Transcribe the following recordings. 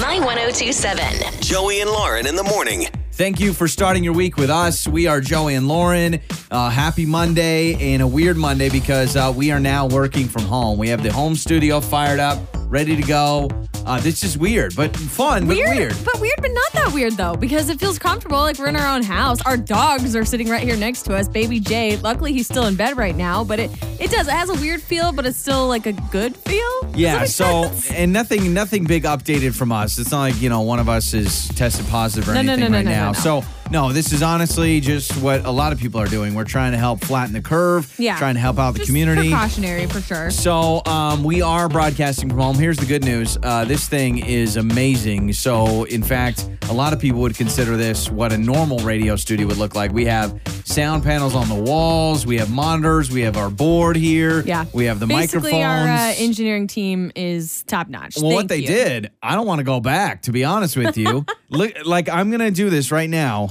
My 1027. Joey and Lauren in the morning. Thank you for starting your week with us. We are Joey and Lauren. Uh, happy Monday and a weird Monday because uh, we are now working from home. We have the home studio fired up, ready to go. Uh, this is weird, but fun, but weird. But weird, but not that weird though, because it feels comfortable. Like we're in our own house. Our dogs are sitting right here next to us. Baby Jay, luckily he's still in bed right now, but it it does. It has a weird feel, but it's still like a good feel. Yeah, so sense? and nothing nothing big updated from us. It's not like, you know, one of us is tested positive or No, anything no, no, right no, now. no, no. So no, this is honestly just what a lot of people are doing. We're trying to help flatten the curve, yeah, trying to help out the Just community. Precautionary for sure. So um, we are broadcasting from home. Here's the good news: uh, this thing is amazing. So in fact, a lot of people would consider this what a normal radio studio would look like. We have sound panels on the walls. We have monitors. We have our board here. Yeah, We have the Basically, microphones. our uh, engineering team is top notch. well, what they you. did, I don't want to go back. To be honest with you, look, like I'm gonna do this right now.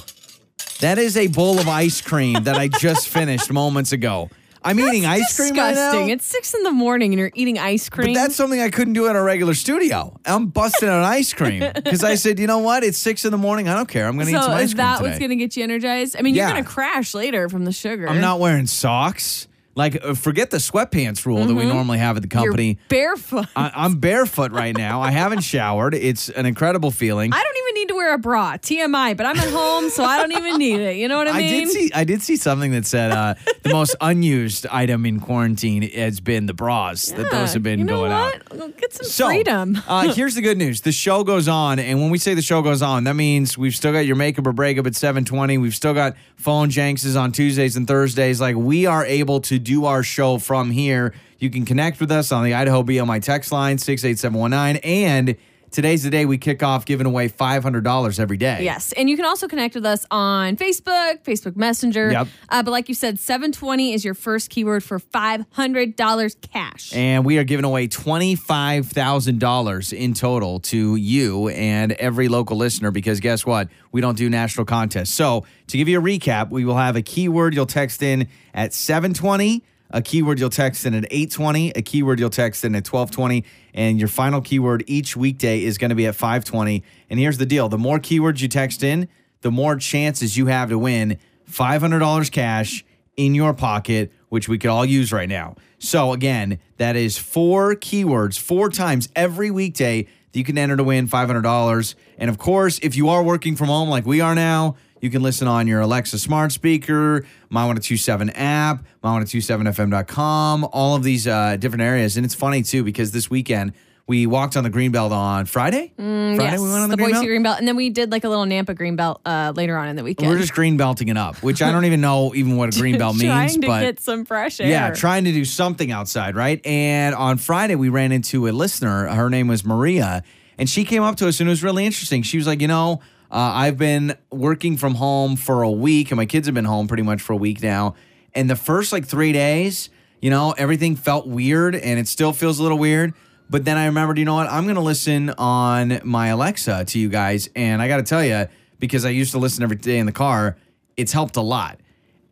That is a bowl of ice cream that I just finished moments ago. I'm eating ice cream right now. Disgusting. It's six in the morning and you're eating ice cream. But that's something I couldn't do at a regular studio. I'm busting out ice cream because I said, you know what? It's six in the morning. I don't care. I'm going to eat so some ice is cream that today. what's going to get you energized? I mean, Yeah. you're going to crash later from the sugar. I'm not wearing socks. Like, uh, forget the sweatpants rule that we normally have at the company. Mm-hmm. You're barefoot. I, I'm barefoot right now. I haven't showered. It's an incredible feeling. I don't even need to wear a bra. TMI, but I'm at home, so I don't even need it. You know what I I mean? did see. I did see something that said uh, the most unused item in quarantine has been the bras. that those have been you know going out. what? Get some So, freedom. uh, here's the good news: the show goes on, and when we say the show goes on, that means we've still got your makeup or breakup at 7:20. We've still got phone janks on Tuesdays and Thursdays. Like we are able to do our show from here. You can connect with us on the Idaho BMI text line six eight seven one nine, and today's the day we kick off giving away five hundred dollars every day. Yes, and you can also connect with us on Facebook, Facebook Messenger. Yep. Uh, but like you said, 720 is your first keyword for $500 cash. And we are giving away $25,000 in total to you and every local listener because guess what? We don't do national contests. So, to give you a recap, we will have a keyword you'll text in at 720, a keyword you'll text in at 820, a keyword you'll text in at 1220, and your final keyword each weekday is going to be at 520. And here's the deal the more keywords you text in, the more chances you have to win $500 cash in your pocket, which we could all use right now. So, again, that is four keywords, four times every weekday that you can enter to win $500. And of course, if you are working from home like we are now, you can listen on your Alexa smart speaker, My1027 app, My1027FM.com, all of these uh, different areas. And it's funny too, because this weekend we walked on the Greenbelt on Friday. Friday Mm, yes, we went on the, the Boise Greenbelt? Greenbelt. And then we did like a little Nampa Greenbelt uh, later on in the weekend. We're just green belting it up, which I don't even know even what a green belt means. Trying to but get some fresh air. Yeah, trying to do something outside, right? And on Friday, we ran into a listener. Her name was Maria, and she came up to us, and it was really interesting. She was like, You know, uh, I've been working from home for a week, and my kids have been home pretty much for a week now. And the first like three days, you know, everything felt weird, and it still feels a little weird. But then I remembered, you know what? I'm going to listen on my Alexa to you guys. And I got to tell you, because I used to listen every day in the car, it's helped a lot.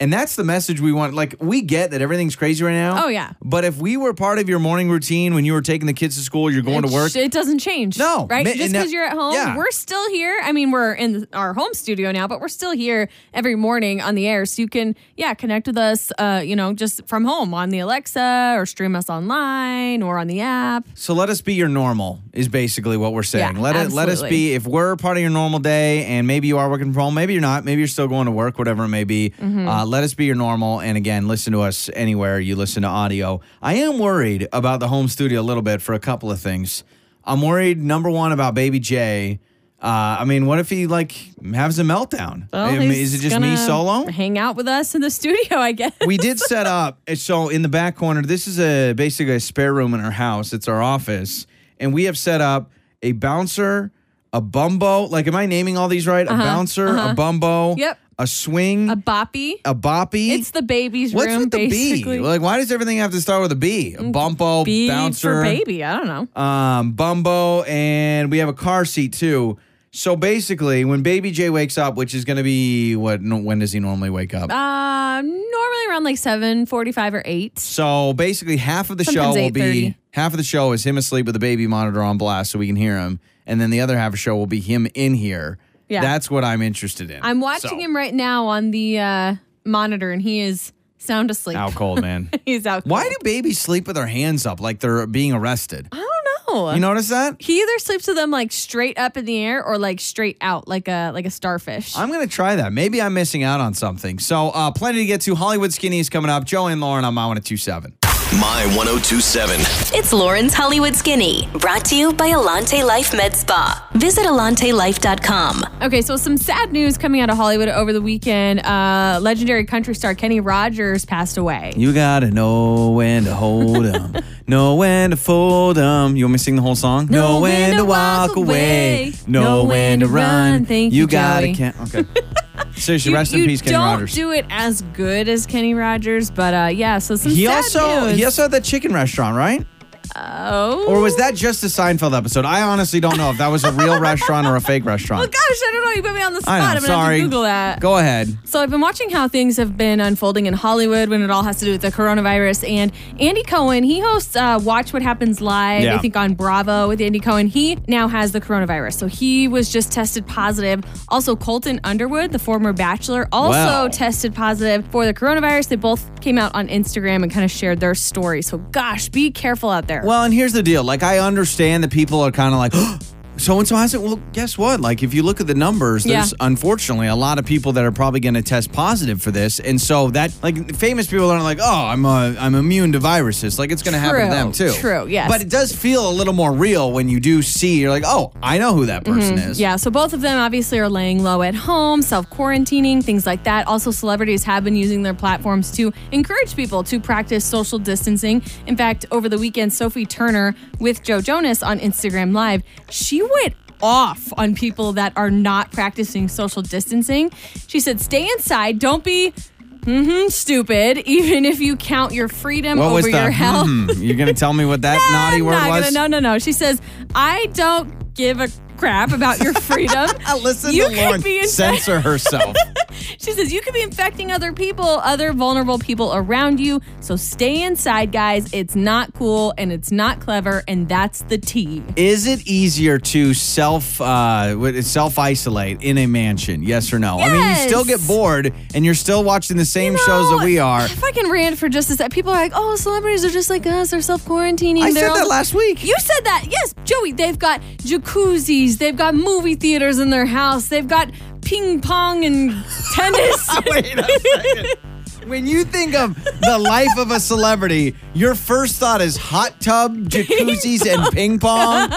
And that's the message we want. Like, we get that everything's crazy right now. Oh, yeah. But if we were part of your morning routine when you were taking the kids to school, you're going it, to work. sh- It doesn't change. No. Right? Just because you're at home, yeah. we're still here. I mean, we're in our home studio now, but we're still here every morning on the air. So you can, yeah, connect with us, uh, you know, just from home on the Alexa or stream us online or on the app. So let us be your normal is basically what we're saying. Yeah, let it let us be if we're part of your normal day and maybe you are working from home, maybe you're not, maybe you're still going to work, whatever it may be. Mm-hmm. Uh, let us be your normal and again, listen to us anywhere you listen to audio. I am worried about the home studio a little bit for a couple of things. I'm worried number one about baby Jay. Uh, I mean, what if he like has a meltdown? Well, I mean, is it just me solo? Hang out with us in the studio, I guess. we did set up so in the back corner this is a basically a spare room in our house it's our office and we have set up a bouncer a bumbo like am i naming all these right a bouncer a bumbo Uh-huh, Yep. A swing a boppy, a, boppy. It's the baby's what's room, with the basically. b like why does everything have to start with a b a Bumbo B bouncer for baby. I don't know. um, Bumbo, and we have a car seat too. So basically, when Baby J wakes up, which is going to be what? no- When does he normally wake up? Uh, normally around like seven forty-five or eight. So basically, half of the show will be half of the show is him asleep with the baby monitor on blast, so we can hear him, and then the other half of the show will be him in here. Yeah. that's what I'm interested in. I'm watching So- him right now on the uh, monitor, and he is sound asleep. Out cold, man. He's out. Why do babies sleep with their hands up like they're being arrested? I don't know. You notice that? he either sleeps with them like straight up in the air or like straight out, like a like a starfish. I'm gonna try that. Maybe I'm missing out on something. So, uh, plenty to get to. Hollywood Skinny is coming up. Joe and Lauren on my one at two seven. My 1027. It's Lauren's Hollywood Skinny, brought to you by Alante Life Med Spa. Visit AlanteLife.com. Okay, so some sad news coming out of Hollywood over the weekend. Uh, legendary country star Kenny Rogers passed away. You gotta know when to hold 'em, know when to fold 'em. You want me to sing the whole song? Know when to walk away, know when to run. Thank you you, gotta Joey. can Okay. Seriously, You, rest in you peace, Kenny don't Rogers. do it as good as Kenny Rogers, but uh, yeah. So some he sad also news. he also had that chicken restaurant, right? Oh, Or was that just a Seinfeld episode? I honestly don't know if that was a real restaurant or a fake restaurant. Oh gosh, I don't know. You put me on the spot. I know. I'm gonna Sorry. have to Google that. Go ahead. So I've been watching how things have been unfolding in Hollywood when it all has to do with the coronavirus. And Andy Cohen, he hosts uh, Watch What Happens Live, Yeah. I think on Bravo with Andy Cohen. He now has the coronavirus. So he was just tested positive. Also, Colton Underwood, the former bachelor, also Wow. tested positive for the coronavirus. They both came out on Instagram and kind of shared their story. So gosh, be careful out there. Well, and here's the deal. Like, I understand that people are kind of like, so and so has it. Well, guess what? Like, if you look at the numbers, there's Yeah. unfortunately a lot of people that are probably going to test positive for this, and so that like famous people aren't like, oh, I'm uh, I'm immune to viruses. Like, it's going to happen to them too. true, yes. But it does feel a little more real when you do see. You're like, oh, I know who that person is. Mm-hmm. Yeah, so both of them obviously are laying low at home, self quarantining, things like that. Also, celebrities have been using their platforms to encourage people to practice social distancing. In fact, over the weekend, Sophie Turner with Joe Jonas on Instagram Live, she went off on people that are not practicing social distancing. She said, stay inside, don't be. hmm stupid. Even if you count your freedom What over your health. hmm, you're going to tell me what that naughty word not was? Gonna, no, no, no. She says, I don't give a crap about your freedom. Listen you to Lauren be infect- censor herself. She says you could be infecting other people, other vulnerable people around you. So stay inside, guys. It's not cool and it's not clever, and that's the T. Is it easier to self uh, self isolate in a mansion? Yes or no? I mean, you still get bored and you're still watching the same You shows that we are. If I can rant for just a sec, people are like, "Oh, celebrities are just like us. They're self quarantining." I They're said that last week. You said that, yes, Joey. They've got They've got movie theaters in their house. They've got ping pong and tennis. Wait a second. When you think of the life of a celebrity, your first thought is hot tub, jacuzzis, and ping pong.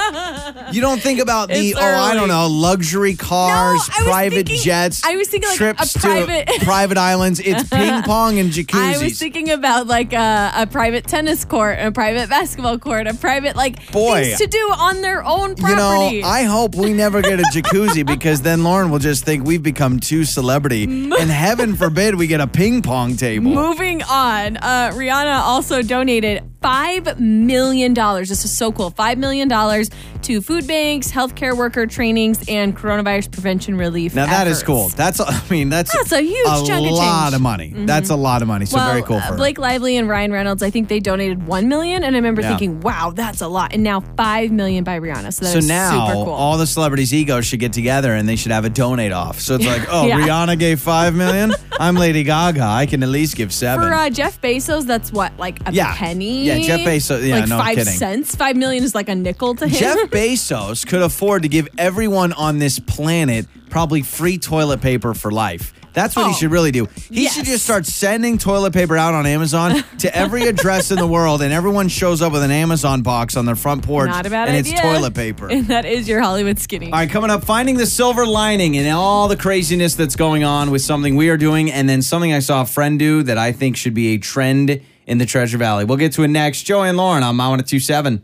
You don't think about the It's oh, I early. don't know, luxury cars, I was private thinking- jets. I was thinking like a trips private- to private islands. It's ping pong and jacuzzis. I was thinking about like a, a private tennis court, a private basketball court, a private like Boy. things to do on their own You property. know, I hope we never get a jacuzzi because then Lauren will just think we've become too celebrity. And heaven forbid we get a ping pong table. Moving on, uh, Rihanna also donated $5 million. This is so cool. $5 million to food banks, healthcare worker trainings, and coronavirus prevention relief. Now that is cool. That's I mean that's That's a huge chunk of change. Mm-hmm. lot of money. That's a lot of money. So well, very cool uh. Blake Lively and Ryan Reynolds, I think they donated 1 million, and I remember Yeah. thinking, "Wow, that's a lot." And now 5 million by Rihanna. So that's So now super cool. all the celebrities' egos should get together and they should have a donate off. So it's like, oh, Yeah. Rihanna gave 5 million? I'm Lady Gaga. I can at least give seven. For uh, Jeff Bezos, that's what like a Yeah. penny. Yeah, Jeff Bezos- yeah, like no five kidding. cents. Five million is like a nickel to him. Jeff Bezos could afford to give everyone on this planet probably free toilet paper for life. That's what he Oh, should really do. He yes. should just start sending toilet paper out on Amazon to every address in the world, and everyone shows up with an Amazon box on their front porch, Not a bad and idea. it's toilet paper. And that is your Hollywood skinny. All right, coming up, finding the silver lining in all the craziness that's going on with something we are doing, and then something I saw a friend do that I think should be a trend in the Treasure Valley. We'll get to it next. Joey and Lauren on My 1027.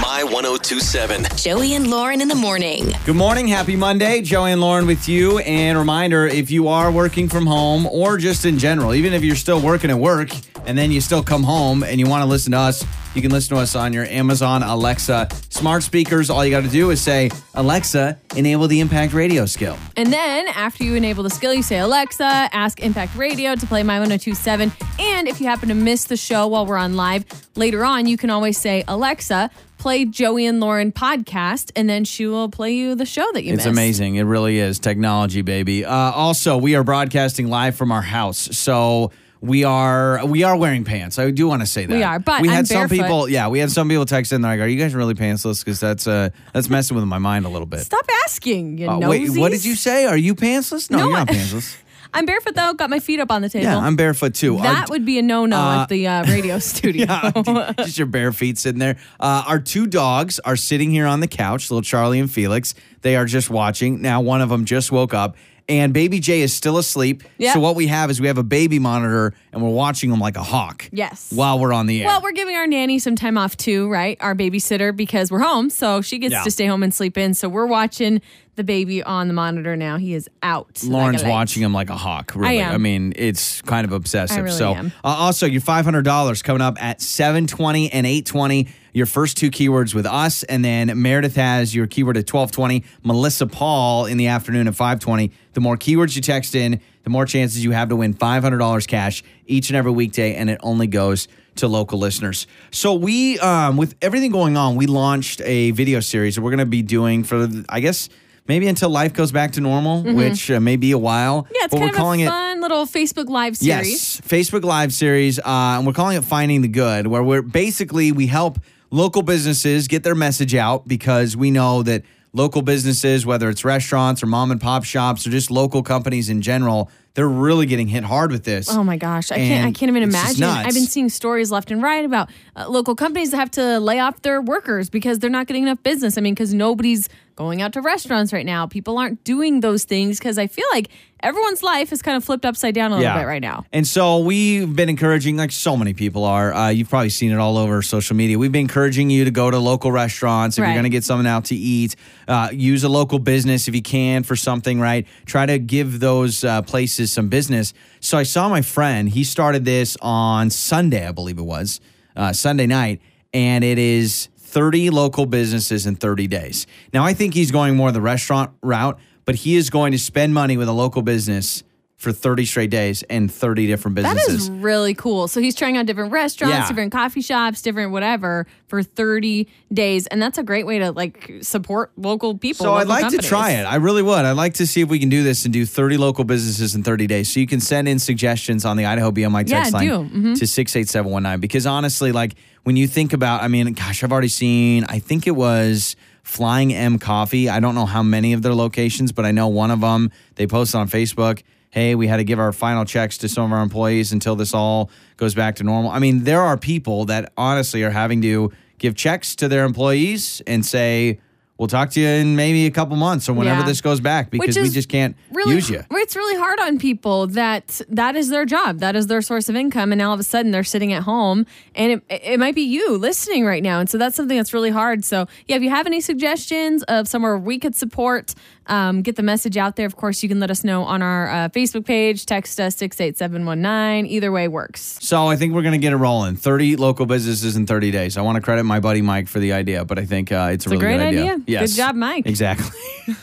My 1027. Joey and Lauren in the morning. Good morning. Happy Monday. Joey and Lauren with you. And reminder if you are working from home or just in general, even if you're still working at work and then you still come home and you want to listen to us, You can listen to us on your Amazon Alexa smart speakers. All you got to do is say, Alexa, enable the Impact Radio skill. And then after you enable the skill, you say, Alexa, ask Impact Radio to play My 1027. And if you happen to miss the show while we're on live, later on, you can always say, Alexa, play Joey and Lauren podcast, and then she will play you the show that you It's missed. It's amazing. It really is technology, baby. Uh, also, we are broadcasting live from our house, so we are we are wearing pants. I do want to say that We are, but we had I'm some barefoot. people. Yeah, we had some people text in. They're like, "Are you guys really pantsless?" Because that's uh that's messing with my mind a little bit. Stop asking, you Uh, wait, what did you say? Are you pantsless? No, No, you're not pantsless. I'm barefoot though, got my feet up on the table. yeah, I'm barefoot too. Our- that would be a no no uh, at the uh, radio studio. Yeah, just your bare feet sitting there. Uh, our two dogs are sitting here on the couch, little Charlie and Felix. They are just watching. Now, one of them just woke up, and baby Jay is still asleep. Yeah. So, what we have is we have a baby monitor, and we're watching him like a hawk. Yes. While we're on the air. Well, we're giving our nanny some time off too, right? Our babysitter because we're home, so she gets Yeah. to stay home and sleep in. So we're watching the baby on the monitor now. He is out. Lauren's like watching him like a hawk. Really, am. mean, it's kind of obsessive. I really so. Uh, also, your five hundred dollars coming up at seven twenty and eight twenty. Your first two keywords with us, and then Meredith has your keyword at twelve twenty. Melissa Paul in the afternoon at five twenty. The more keywords you text in, the more chances you have to win five hundred dollars cash each and every weekday, and it only goes to local listeners. So we, um, with everything going on, we launched a video series that we're going to be doing for, I guess. Maybe until life goes back to normal, which uh, may be a while. Mm-hmm. Yeah, it's but kind we're of calling a it fun little Facebook Live series. Yes, Facebook Live series, uh, and we're calling it "Finding the Good," where we're basically we help local businesses get their message out because we know that local businesses, whether it's restaurants or mom and pop shops or just local companies in general, they're really getting hit hard with this. Oh my gosh, I can't! I can't even imagine. I've been seeing stories left and right about uh, local companies that have to lay off their workers because they're not getting enough business. I mean, because nobody's going out to restaurants right now. People aren't doing those things because I feel like everyone's life is kind of flipped upside down a little bit right now. And so we've been encouraging, like so many people are. Uh, you've probably seen it all over social media. We've been encouraging you to go to local restaurants if Right. you're going to get something out to eat. Uh, use a local business if you can for something, right? Try to give those uh, places some business. So I saw my friend. He started this on Sunday, I believe it was uh, Sunday night, and it is 30 local businesses in 30 days. Now I think he's going more the restaurant route, but he is going to spend money with a local business for 30 straight days and 30 different businesses. That is really cool. So he's trying out different restaurants, Yeah. different coffee shops, different whatever for 30 days. And that's a great way to like support local people. so I'd local like companies. to try it. I really would. I'd like to see if we can do this and do 30 local businesses in 30 days. So you can send in suggestions on the Idaho BMI text Yeah, line. Mhm. to 68719. Because honestly, like when you think about, I mean, gosh, I've already seen, I think it was Flying M Coffee. I don't know how many of their locations, but I know one of them, they posted on Facebook. Hey, we had to give our final checks to some of our employees until this all goes back to normal. I mean, there are people that honestly are having to give checks to their employees and say, we'll talk to you in maybe a couple months or whenever Yeah. this goes back because we just can't really, use you. It's really hard on people that that is their job, that is their source of income, and now all of a sudden they're sitting at home, and it, it might be you listening right now, and so that's something that's really hard. So yeah, if you have any suggestions of somewhere we could support, um, get the message out there. Of course, you can let us know on our uh, Facebook page, text us six eight seven one nine. Either way works. So I think we're going to get it rolling. 30 local businesses in 30 days. I want to credit my buddy Mike for the idea, but I think uh, it's a It's a really great good idea. idea. Yes. Good job, Mike. Exactly.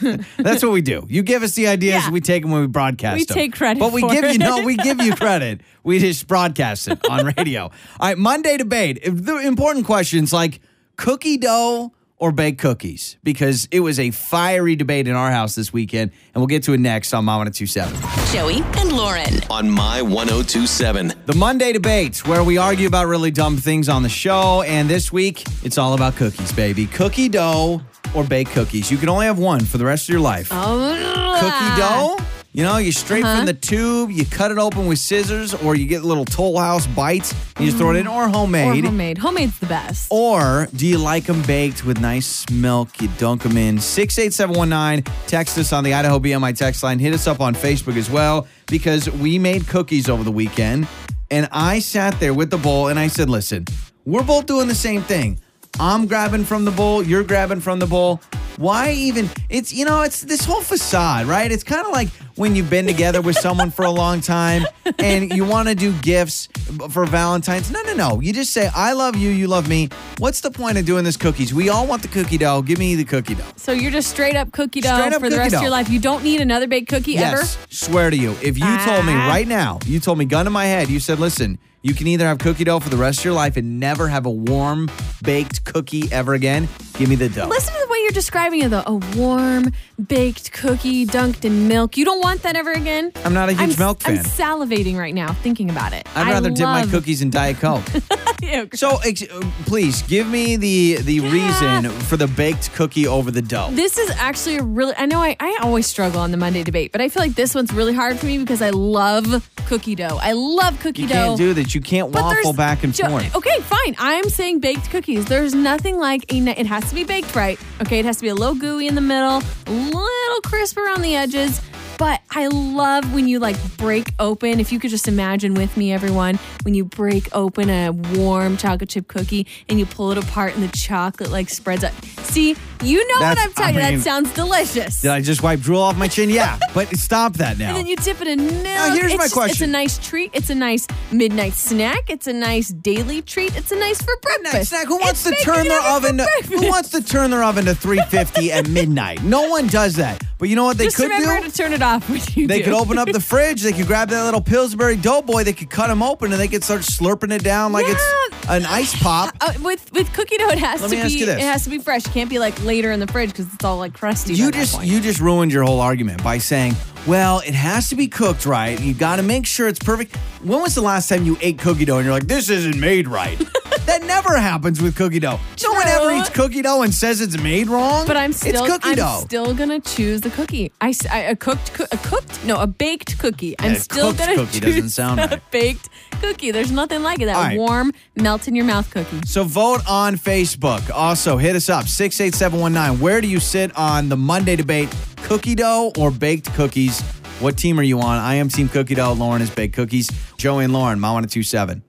That's what we do. You give us the ideas, Yeah. we take them when we broadcast We them. take credit But we for give you no, we give you credit. We just broadcast it on radio. All right, Monday debate. The important questions like cookie dough or baked cookies because it was a fiery debate in our house this weekend, and we'll get to it next on Mama 27. Joey and Lauren. On My 1027. The Monday debate, where we argue about really dumb things on the show. And this week, it's all about cookies, baby. Cookie dough or baked cookies. You can only have one for the rest of your life. Oh, Cookie dough, you know, you straight Uh-huh. from the tube, you cut it open with scissors, or you get little Toll House bites, and you just throw it in, or homemade. or homemade. homemade. Homemade's the best. Or do you like them baked with nice milk? You dunk them in. 68719. Text us on the Idaho BMI text line. Hit us up on Facebook as well because we made cookies over the weekend. And I sat there with the bowl and I said, listen, we're both doing the same thing. I'm grabbing from the bowl, you're grabbing from the bowl. Why even? It's you know, it's this whole facade, right? It's kind of like when you've been together with someone for a long time and you want to do gifts for Valentine's. No, no, no. You just say, "I love you, you love me." What's the point of doing this cookies? We all want the cookie dough. Give me the cookie dough. So you're just straight up cookie dough up for the cookie rest of your life. You don't need another baked cookie ever. Yes, swear to you. If you told me Ah. right now, you told me gun to my head, you said, "Listen, you can either have cookie dough for the rest of your life and never have a warm baked cookie ever again. Give me the dough." Listen to the way you're describing it though. A warm baked cookie dunked in milk. You don't want that ever again? I'm not a huge I'm, milk fan. I'm salivating right now thinking about it. I'd rather dip my cookies in Diet Coke. Ew. so, ex- uh, please give me the the reason for the baked cookie over the dough. This is actually a really, I know I, I always struggle on the Monday debate, but I feel like this one's really hard for me because I love cookie dough. I love cookie you dough. can't do that. You can't But waffle back and jo- forth. Okay, fine. I'm saying baked cookies. There's nothing like a. It has to be baked right. Okay, it has to be a little gooey in the middle, a little crisp around the edges. But I love when you like break open. If you could just imagine with me, everyone, when you break open a warm chocolate chip cookie and you pull it apart and the chocolate like spreads out. See, you know what I'm talking I mean- That sounds delicious. Did I just wipe drool off my chin? Yeah, but stop that now. And then you dip it in milk. Now, here's it's my just- It's a question. nice treat. It's a nice midnight snack. It's a nice daily treat. It's a nice for breakfast. Midnight snack. Who wants It's to turn bacon their oven? To, breakfast. who wants to turn their oven to 350 at midnight? No one does that. But you know what they Just could remember do? to turn it off you They do. could open up the fridge. They could grab that little Pillsbury Doughboy. They could cut them open, and they could start slurping it down like it's an ice pop. Uh, with with cookie dough, it has Let to me ask be you this. it has to be fresh. It can't be like later in the fridge because it's all like crusty. You by that just point. you just ruined your whole argument by saying, "Well, it has to be cooked right. You got to make sure it's perfect." When was the last time you ate cookie dough and you're like, "This isn't made right"? that never happens with cookie dough. No one ever eats cookie dough and says it's made wrong. But I'm still it's cookie I'm dough. still gonna choose the cookie. I, I- a cooked coo- a cooked no a baked cookie. I'm Yeah, still cooked gonna cookie choose doesn't sound a baked cookie. There's nothing like it. That right. warm melt in your mouth cookie. So vote on Facebook. Also, hit us up 68719. Where do you sit on the Monday debate? Cookie dough or baked cookies? What team are you on? I am Team Cookie Dough. Lauren is baked cookies. Joey and Lauren, My 1027.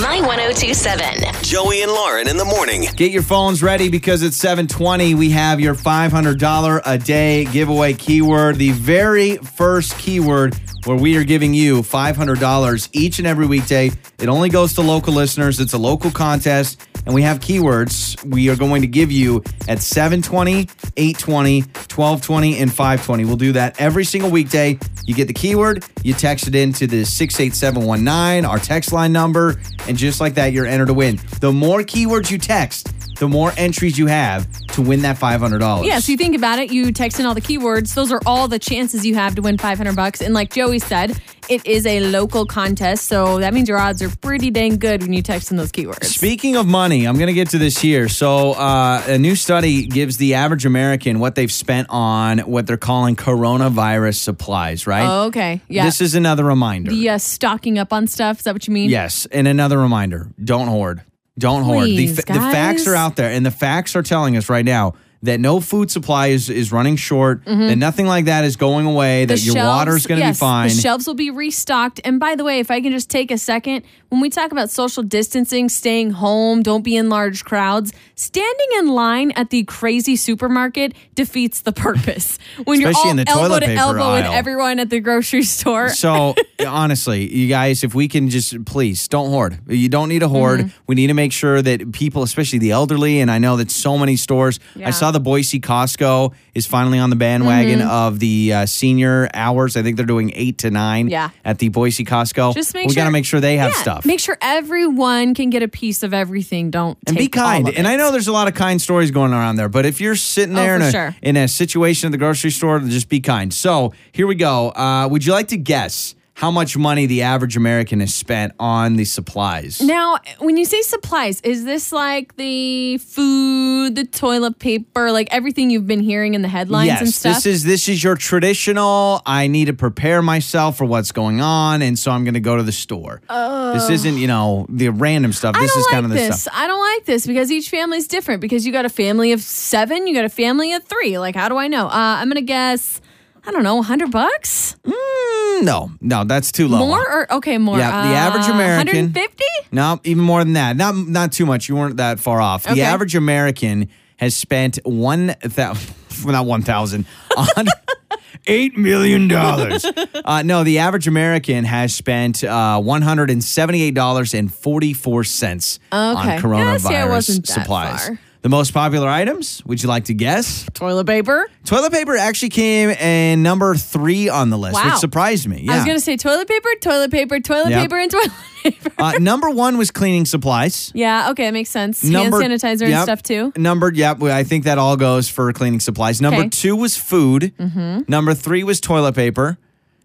My 1027. Joey and Lauren in the morning. Get your phones ready because it's 720. We have your $500 a day giveaway keyword. The very first keyword where we are giving you $500 each and every weekday. It only goes to local listeners. It's a local contest, and we have keywords we are going to give you at 720, 820, 1220, and 520. We'll do that every single weekday. You get the keyword, you text it into the 68719, our text line number, and just like that, you're entered to win. The more keywords you text, the more entries you have to win that $500. Yeah, so you think about it, you text in all the keywords. Those are all the chances you have to win 500 bucks. And like Joey said, it is a local contest, so that means your odds are pretty dang good when you text in those keywords. Speaking of money, I'm going to get to this here. So, uh, a new study gives the average American what they've spent on what they're calling coronavirus supplies, right? Oh, okay. Yeah. This is another reminder. the uh, stocking up on stuff. Is that what you mean? Yes, and another reminder: don't hoard. Don't hoard. The, Please, fa- the facts are out there, and the facts are telling us right now that no food supply is, is running short. That nothing like that is going away. That your water's going to yes, be fine. The shelves will be restocked. And by the way, if I can just take a second, when we talk about social distancing, staying home, don't be in large crowds, standing in line at the crazy supermarket defeats the purpose. When you're all in the elbow toilet to paper elbow with everyone at the grocery store. So honestly, you guys, if we can just please don't hoard. You don't need to hoard. Mm-hmm. We need to make sure that people, especially the elderly, and I know that so many stores. Yeah. I saw the Boise Costco is finally on the bandwagon Mm-hmm. of the uh, senior hours. I think they're doing eight to nine. Yeah. At the Boise Costco. Just make we sure got to make sure they have Yeah, stuff. Make sure everyone can get a piece of everything. Don't and be kind. And. I know there's a lot of kind stories going around there, but if you're sitting Oh, there in a sure. in a situation at the grocery store, just be kind. So here we go. Uh, would you like to guess how much money the average American has spent on the supplies? Now, when you say supplies, is this like the food, the toilet paper, like everything you've been hearing in the headlines and stuff? this is this is your traditional. I need to prepare myself for what's going on, and so I'm going to go to the store. this isn't you know the random stuff. I This is like kind of the this. stuff. I don't like this because each family's different. Because you got a family of seven, you got a family of three. Like, how do I know? Uh, I'm gonna guess. I don't know, hundred bucks No, no, that's too low. more or okay, more. Yeah, the average American- 150. No, even more than that. Not not too much. You weren't that far off. Okay. The average American has spent one thousand. from that 1,000. $8 million. uh, no, the average American has spent uh, $178.44 on coronavirus Yeah, see, wasn't that supplies. far. The most popular items, would you like to guess? Toilet paper. Toilet paper actually came in number three on the list, which surprised me. Yeah. I was gonna say toilet paper, toilet paper, toilet Yep. paper, and toilet paper. uh, number one was cleaning supplies. yeah, okay, it makes sense. Number, Hand sanitizer and stuff too. Number, yep. I think that all goes for cleaning supplies. Number Okay. two was food. Number three was toilet paper.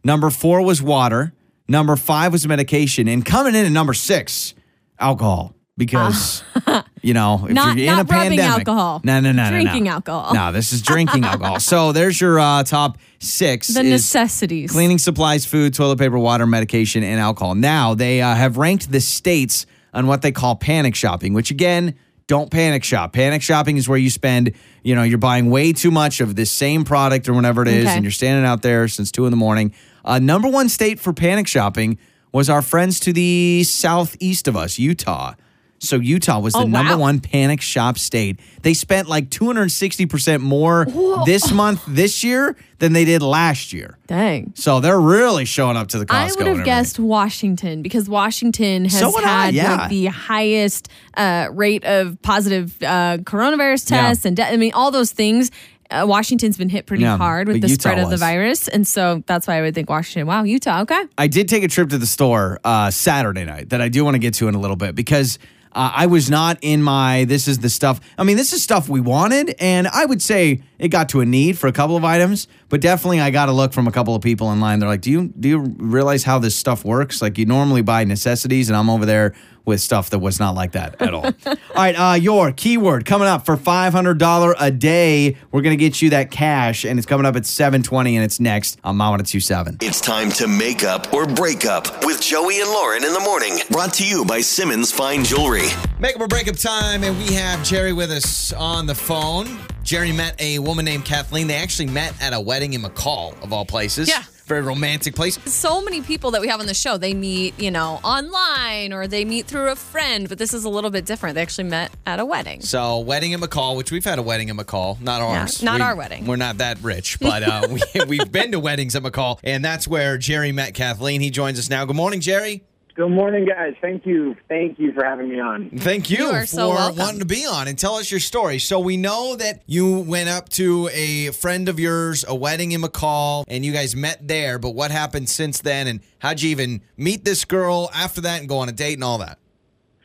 Number four was water. Number five was medication. And coming in at number six, alcohol. Because, you know, if Not- you're in not a rubbing pandemic. alcohol. No, no, no, no, no. Drinking alcohol. No, this is drinking alcohol. So there's your uh, top six. The necessities. Cleaning supplies, food, toilet paper, water, medication, and alcohol. Now they uh, have ranked the states on what they call panic shopping, which again, don't panic shop. Panic shopping is where you spend, you know, you're buying way too much of this same product or whatever it is, Okay. and you're standing out there since two in the morning. Uh, number one state for panic shopping was our friends to the southeast of us, Utah. So Utah was the Oh, number one panic shop state. They spent like 260% more this month, this year, than they did last year. Dang. So they're really showing up to the Costco. I would have guessed Washington because Washington has So would I, had yeah. like the highest uh, rate of positive uh, coronavirus Yeah. tests and de- I mean all those things. Uh, Washington's been hit pretty Yeah, hard with the Utah spread of the virus, and so that's why I would think Washington. Wow, Utah. Okay. I did take a trip to the store uh, Saturday night that I do want to get to in a little bit because uh, I was not in my this is the stuff. I mean, this is stuff we wanted, and I would say it got to a need for a couple of items, but definitely I got a look from a couple of people in line. They're like, "Do you do you realize how this stuff works? Like, you normally buy necessities, and I'm over there." With stuff that was not like that at all. all right, uh, your keyword coming up for five hundred dollar a day. We're gonna get you that cash, and it's coming up at seven twenty, and it's next on Mama two seven. It's time to make up or break up with Joey and Lauren in the morning. Brought to you by Simmons Fine Jewelry. Make up or break up time, and we have Jerry with us on the phone. Jerry met a woman named Kathleen. They actually met at a wedding in McCall, of all places. Yeah. Very romantic place. so many people that we have on the show, they meet, you know, online or they meet through a friend, but this is a little bit different. They actually met at a wedding. So, wedding in McCall, which we've had a wedding in McCall, not ours. not We- our wedding. We're not that rich, but uh, we, we've been to weddings at McCall, and that's where Jerry met Kathleen. He joins us now. Good morning, Jerry. Good morning, guys. Thank you. Thank you for having me on. Thank you, You are for so welcome. wanting to be on and tell us your story. So we know that you went up to a friend of yours, a wedding in McCall, and you guys met there. But what happened since then, and how'd you even meet this girl after that and go on a date and all that?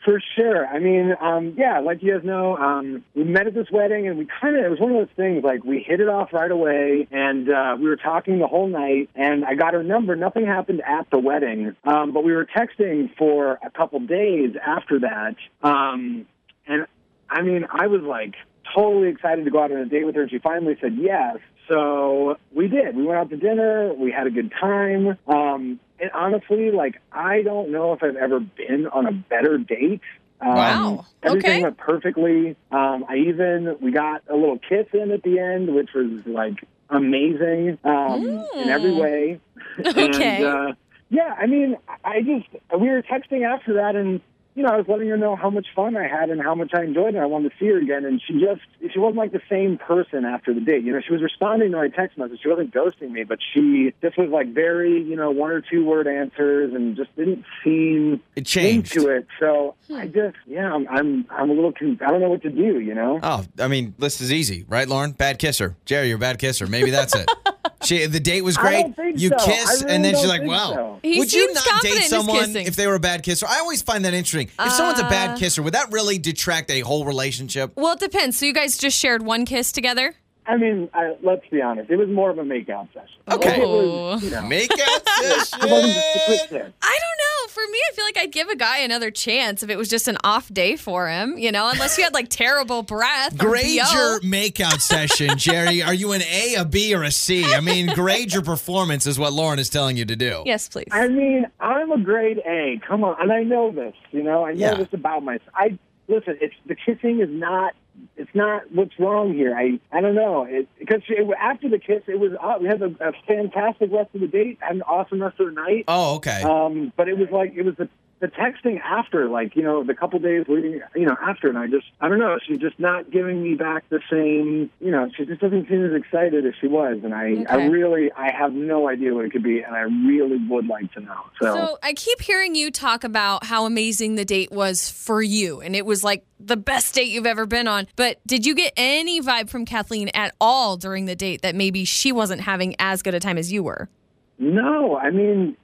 For sure. I mean, um, yeah, like you guys know, um, we met at this wedding, and we kind of, it was one of those things, like, we hit it off right away, and uh, we were talking the whole night, and I got her number. Nothing happened at the wedding, um, but we were texting for a couple days after that. Um, and, I mean, I was, like, totally excited to go out on a date with her, and she finally said yes. So we did. We went out to dinner. We had a good time. Um, and honestly, like, I don't know if I've ever been on a better date. Um, Wow. Everything Okay. went perfectly. Um, I even, we got a little kiss in at the end, which was like amazing um, in every way. Okay. And, uh, yeah, I mean, I just, we were texting after that and, you know, I was letting her know how much fun I had and how much I enjoyed it. and I wanted to see her again. And she just, she wasn't like the same person after the date. You know, she was responding to my text message. She wasn't ghosting me, but she just was like very, you know, one or two word answers and just didn't seem It changed. into it. So Hmm. I just, yeah, I'm, I'm, I'm a little, con- I don't know what to do, you know? Oh, I mean, this is easy, right, Lauren? Bad kisser. Jerry, you're a bad kisser. Maybe that's it. She, the date was I great. don't think you so. kiss, I really and then she's like, think "Wow." so. Would you not date someone if they were a bad kisser? I always find that interesting. If someone's a bad uh. kisser, would that really detract a whole relationship? Well, it depends. So you guys just shared one kiss together? I mean, I, let's be honest. It was more of a makeout session. Okay. It was, you oh. know, Make out it wasn't just a quick session. I don't know. For me, I feel like I'd give a guy another chance if it was just an off day for him, you know, unless you had like terrible breath. Grade your makeout session, Jerry. Are you an A, a B, or a C? I mean, grade your performance is what Lauren is telling you to do. Yes, please. I mean, I'm a grade A. Come on, and I know this. You know, I know Yeah. this about myself. I listen. It's the kissing is not. It's not what's wrong here. I I don't know. It, because it, after the kiss, it was uh, we had a, a fantastic rest of the date, had an awesome rest of the night. Oh, okay. Um, but it was like it was the the texting after, like you know, the couple days leading, you know, after, and I just, I don't know, she's just not giving me back the same, you know, she just doesn't seem as excited as she was, and I, I really, I have no idea what it could be, and I really would like to know. So, So I keep hearing you talk about how amazing the date was for you, and it was like the best date you've ever been on. But did you get any vibe from Kathleen at all during the date that maybe she wasn't having as good a time as you were? No, I mean,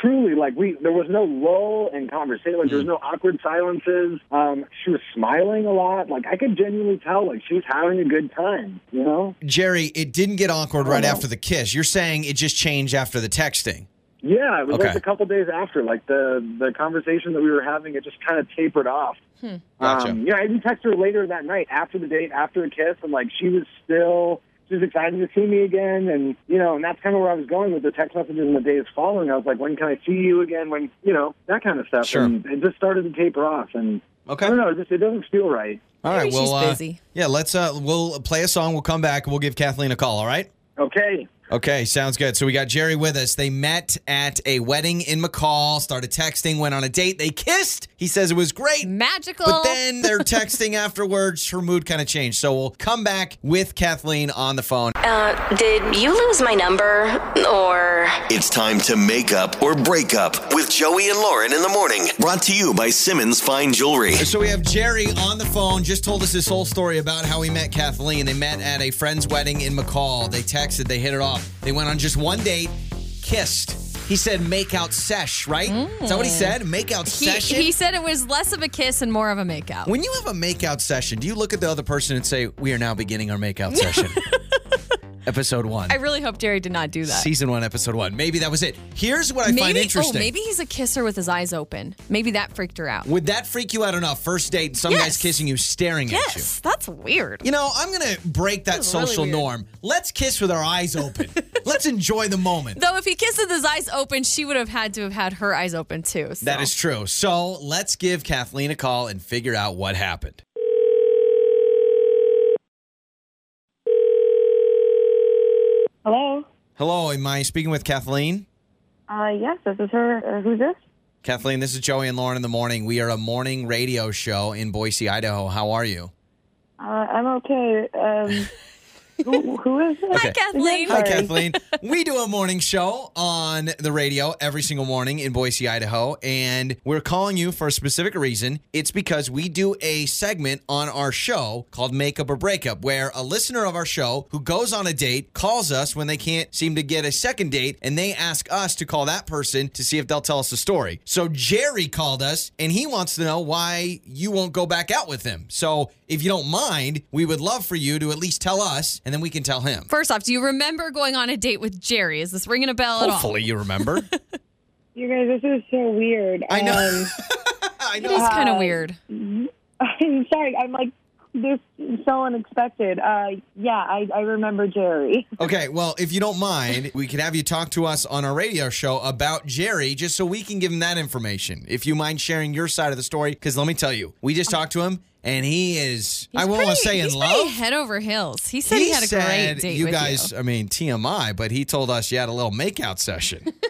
truly, like we, there was no lull in conversation, like there was no awkward silences. Um, she was smiling a lot, like I could genuinely tell, like she was having a good time, you know. Jerry, it didn't get awkward right no. after the kiss. You're saying it just changed after the texting. Yeah, it was Okay. like a couple days after, like the the conversation that we were having, it just kind of tapered off. Gotcha. Um, yeah, I even texted her later that night after the date, after the kiss, and like she was still she was excited to see me again, and you know, and that's kind of where I was going with the text messages in the days following. I was like, when can I see you again? When you know that kind of stuff, Sure. and it just started to taper off, and Okay. I don't know, it just it doesn't feel right. All right. Maybe well, she's uh, yeah, let's uh we'll play a song, we'll come back, and we'll give Kathleen a call, all right? Okay, Okay, sounds good. So we got Jerry with us. They met at a wedding in McCall, started texting, went on a date. They kissed. He says it was great. Magical. But then they're texting afterwards. Her mood kind of changed. So we'll come back with Kathleen on the phone. Uh, did you lose my number? Or It's time to make up or break up with Joey and Lauren in the morning. Brought to you by Simmons Fine Jewelry. So we have Jerry on the phone. Just told us this whole story about how he met Kathleen. They met at a friend's wedding in McCall. They texted. They hit it off. They went on just one date, kissed. He said make out sesh, right? Is that what he mm. said? Make out he, session? he said it was less of a kiss and more of a makeout. when you have a makeout session, do you look at the other person and say, "We are now beginning our makeout session"? episode one, I really hope Jerry did not do that. season one, episode one. Maybe that was it. Here's what I find maybe, oh, interesting. oh, maybe he's a kisser with his eyes open. Maybe that freaked her out. Would that freak you out enough? First date, some Yes. guy's kissing you, staring at you. Yes, that's weird. You know, I'm going to break that really social weird. norm. Let's kiss with our eyes open. Let's enjoy the moment. Though if he kissed with his eyes open, she would have had to have had her eyes open too. so. That is true. So let's give Kathleen a call and figure out what happened. Hello. Hello, am I speaking with Kathleen? Uh, yes, this is her. Uh, who's this? Kathleen, this is Joey and Lauren in the morning. We are a morning radio show in Boise, Idaho. How are you? Uh, I'm okay. Um, who, who is this? Okay. Kathleen. Hi, Kathleen. We do a morning show on the radio every single morning in Boise, Idaho, and we're calling you for a specific reason. It's because we do a segment on our show called Makeup or Breakup, where a listener of our show who goes on a date calls us when they can't seem to get a second date, and they ask us to call that person to see if they'll tell us a story. So Jerry called us, and he wants to know why you won't go back out with him. So if you don't mind, we would love for you to at least tell us, and then we can tell him. First off, do you remember going on a date with Jerry? Is this ringing a bell at all? Hopefully, you remember. You guys, this is so weird. I know. Um, I It know. is kind of Uh, weird. I'm sorry. I'm like this is so unexpected. Uh, yeah, I, I remember Jerry. Okay, well, if you don't mind, we could have you talk to us on our radio show about Jerry just so we can give him that information. If you mind sharing your side of the story, because let me tell you, we just talked to him and he is, I won't want to pretty- say in he's love. head over heels. He said he, had a said great date you with guys, you. I mean, TMI, but he told us you had a little makeout session.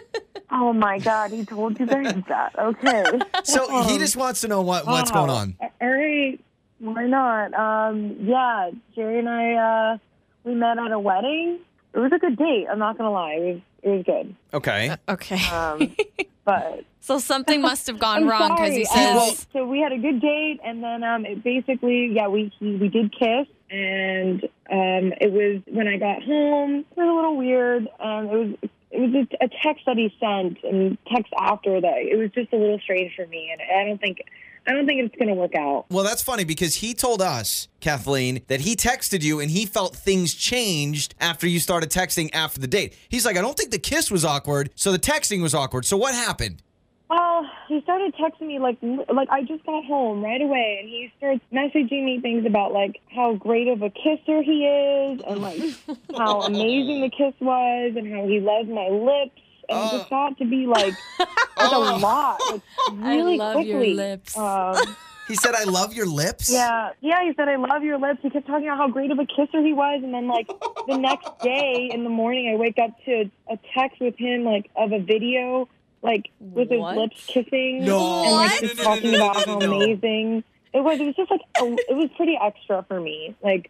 Oh my God, he told you guys that. Okay. so he just wants to know what, what's going on. All right. Why not? Um, yeah, Jerry and I, uh, we met at a wedding. It was a good date. I'm not gonna lie. It was it was good. Okay. Okay. Um, but so something must have gone wrong because he says. Uh, so we had a good date, and then um, it basically, yeah, we he, we did kiss, and um, it was when I got home. It was a little weird, and it was it was a text that he sent, and text after that. It was just a little strange for me, and I don't think I don't think it's going to work out. Well, that's funny because he told us, Kathleen, that he texted you and he felt things changed after you started texting after the date. He's like, I don't think the kiss was awkward, so the texting was awkward. So what happened? Well, he started texting me like like I just got home right away, and he starts messaging me things about like how great of a kisser he is, and like how amazing the kiss was, and how he loves my lips, and it just got to be like like a lot, like really love your quickly. lips. Um, He said, I love your lips. yeah, yeah. He said, "I love your lips." He kept talking about how great of a kisser he was, and then like the next day in the morning, I wake up to a text with him like of a video like with his lips kissing No. and like just No, no, no, talking no, no, about how amazing it was. It was just like a, it was pretty extra for me. Like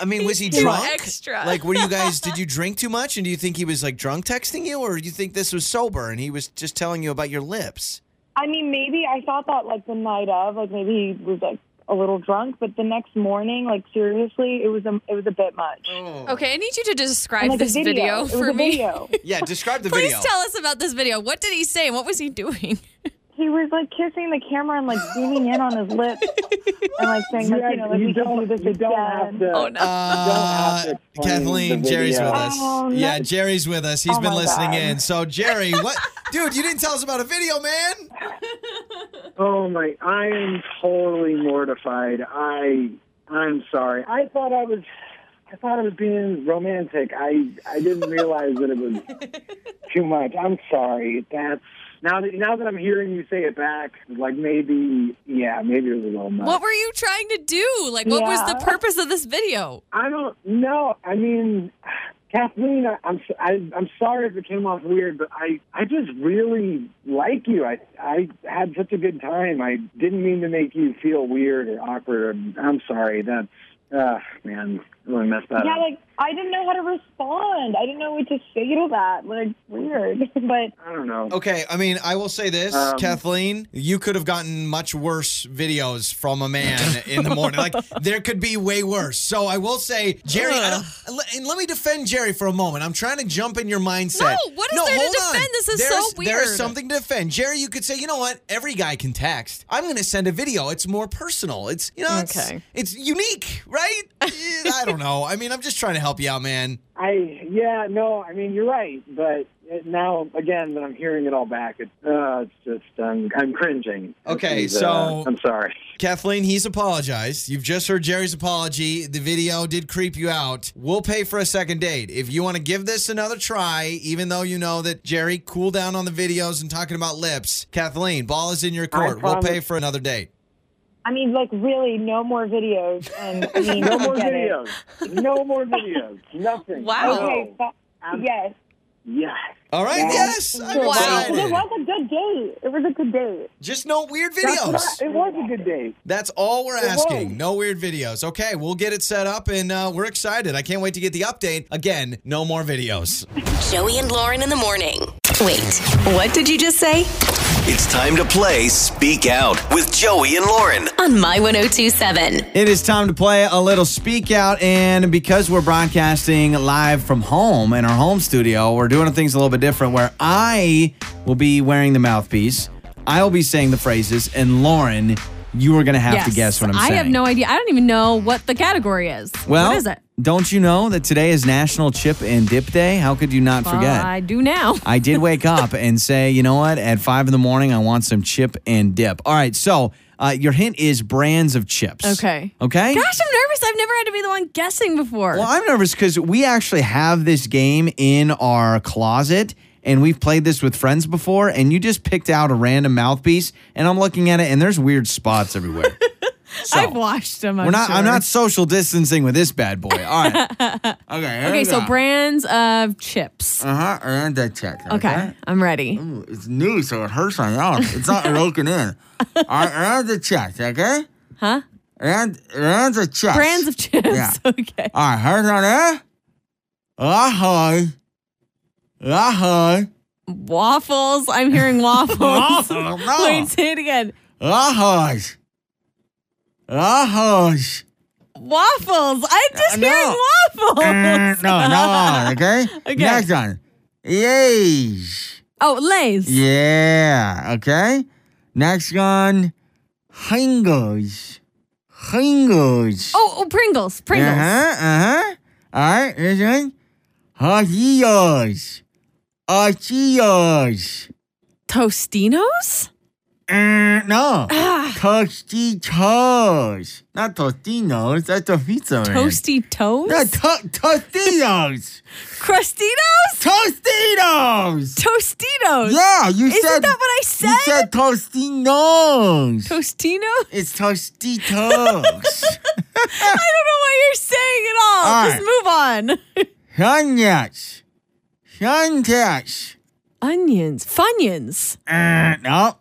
I mean, was he Too drunk? extra. Like, were you guys? Did you drink too much? And do you think he was like drunk texting you, or do you think this was sober and he was just telling you about your lips? I mean, maybe I thought that like the night of, like maybe he was like a little drunk, but the next morning, like seriously, it was a it was a bit much. Oh. Okay, I need you to describe And, like, this video. video, It was for a me. video. Yeah, describe the Please video. tell us about this video. What did he say? and What was he doing? He was like kissing the camera and like zooming in on his lips and like saying like you know like you we can do don't, this you don't have to. Oh, no. Uh, don't have to Kathleen, Jerry's with us. Oh, no. Yeah, Jerry's with us. He's Oh, been listening God. in. So, Jerry, what, dude? You didn't tell us about a video, man. Oh my! I am totally mortified. I I'm sorry. I thought I was. I thought I was being romantic. I I didn't realize that it was too much. I'm sorry. That's now that now that I'm hearing you say it back, like maybe yeah, maybe it was a little much. What were you trying to do? Like, what was the purpose of this video? I don't know. I mean, Kathleen, I, I'm I, I'm sorry if it came off weird, but I I just really like you. I I had such a good time. I didn't mean to make you feel weird or awkward. I'm sorry. That's uh man, I really messed that Yeah, up. like I didn't know how to respond. I didn't know what to say to that. Like weird, but I don't know. Okay, I mean, I will say this, Um, Kathleen, you could have gotten much worse videos from a man in the morning. Like there could be way worse. So I will say, Jerry, I don't, and let me defend Jerry for a moment. I'm trying to jump in your mindset. No, what is there to hold on. defend? This is so There's- There is something to defend. Jerry, you could say, you know what? Every guy can text. I'm going to send a video. It's more personal. It's you know, it's, Okay. it's unique, right? I don't know. I mean, I'm just trying to help you out, man. I yeah, no, I mean you're right, but it, now again that I'm hearing it all back, it, uh, it's just I'm I'm cringing. Okay, This so- uh, I'm sorry. Kathleen, he's apologized. You've just heard Jerry's apology. The video did creep you out. We'll pay for a second date. If you want to give this another try, even though you know that Jerry cooled down on the videos and talking about lips, Kathleen, ball is in your court. We'll pay for another date. I mean, like really, no more videos. And I mean, No more forget it. videos. No more videos. Nothing. Wow. Okay, No. fi- yes. Yes. All right, Yeah. yes. Wow. excited. It was a good date. It was a good date. Just no weird videos. what I- it was a good date. That's all we're It asking. was. No weird videos. Okay, we'll get it set up and uh, we're excited. I can't wait to get the update. Again, no more videos. Joey and Lauren in the morning. Wait, what did you just say? It's time to play Speak Out with Joey and Lauren. On My 1027. It is time to play a little speak out. And because we're broadcasting live from home in our home studio, we're doing things a little bit different where I will be wearing the mouthpiece. I will be saying the phrases, and Lauren, you are going to have to guess what I'm I saying. I have no idea. I don't even know what the category is. Well, what is it? Don't you know that today is National Chip and Dip Day? How could you not forget? I do now. I did wake up and say, you know what? At five in the morning, I want some chip and dip. All right. So uh, your hint is brands of chips. Okay. Okay. Gosh, I'm nervous. I've never had to be the one guessing before. Well, I'm nervous because we actually have this game in our closet. And we've played this with friends before, and you just picked out a random mouthpiece, and I'm looking at it, and there's weird spots everywhere. So, I've washed them. I'm we're not. I'm not social distancing with this bad boy. All right. Okay. Okay, so brands of chips. Uh huh. And that check. Okay, I'm ready. Ooh, it's new, so it hurts my mouth. It's not broken in. All right, and the check, okay? Huh? And and the check. Brands of chips. Yeah. Okay. All right, here's on there. Ahoy. Ahoy. Waffles. I'm hearing waffles. Waffle, no. Wait, say it again. Ahoy. Ahoy. Waffles. I'm just No. hearing waffles. Uh, no, no, okay? Okay. Next one. Yes. Oh, Lay's. Yeah, okay? Next one. Hingles. Hingles. Oh, oh, Pringles. Pringles. Uh huh. Uh huh. All right. This one. Hajillos. Achillos. Tostinos? Uh, no. Ah, Tostitos. Not Tostinos. That's a pizza. man. toasty toes? No, to- Tostitos. Crustitos? Tostitos. Tostitos. Yeah, you said. Isn't that what I said? You said? Tostinos. Tostinos? it's Tostitos. I don't know what you're saying at all. All Just move on. Shanyats. Shantats. onions, funyuns, Uh, no.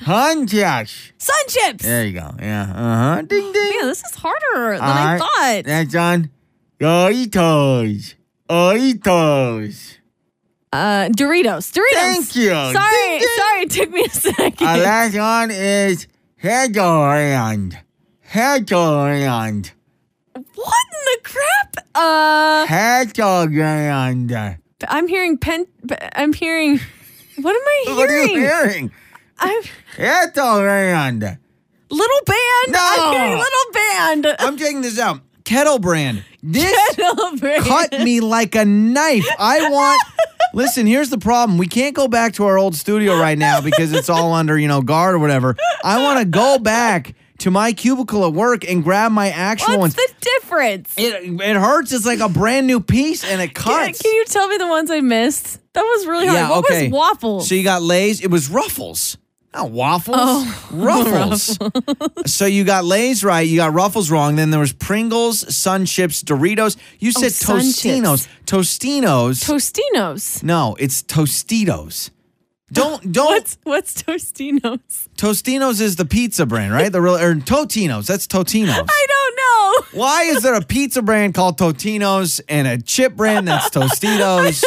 Hunchaks. sun chips. There you go. Yeah. Uh huh. Ding ding. Man, this is harder than I thought. That's on Doritos. Doritos. Uh, Doritos. Doritos. Thank you. Sorry, Ding, ding. sorry, it took me a second. Our last one is Headland. Headland. what in the crap? Uh, Headland. I'm hearing pen. I'm hearing. What am I hearing? What are you hearing? I'm Headland. little band. No. I'm little band. I'm checking this out. Kettle brand. This little band. cut me like a knife. I want. Listen, here's the problem. We can't go back to our old studio right now because it's all under, you know, guard or whatever. I want to go back to my cubicle at work and grab my actual ones. What's the difference? It, it hurts. It's like a brand new piece and it Can, cuts. can you tell me the ones I missed? That was really hard. yeah, what okay. was waffles? So you got Lay's. It was Ruffles. Not waffles. Oh, Ruffles. so you got Lay's right. You got Ruffles wrong. Then there was Pringles, Sun Chips, Doritos. You oh, said Oh, Tostinos. Tostinos. Tostinos. no, it's Tostitos. Don't don't. What's what's Tostinos? Tostinos is the pizza brand, right? The real or Totinos. That's Totinos. I don't know. Why is there a pizza brand called Totinos and a chip brand that's Tostitos,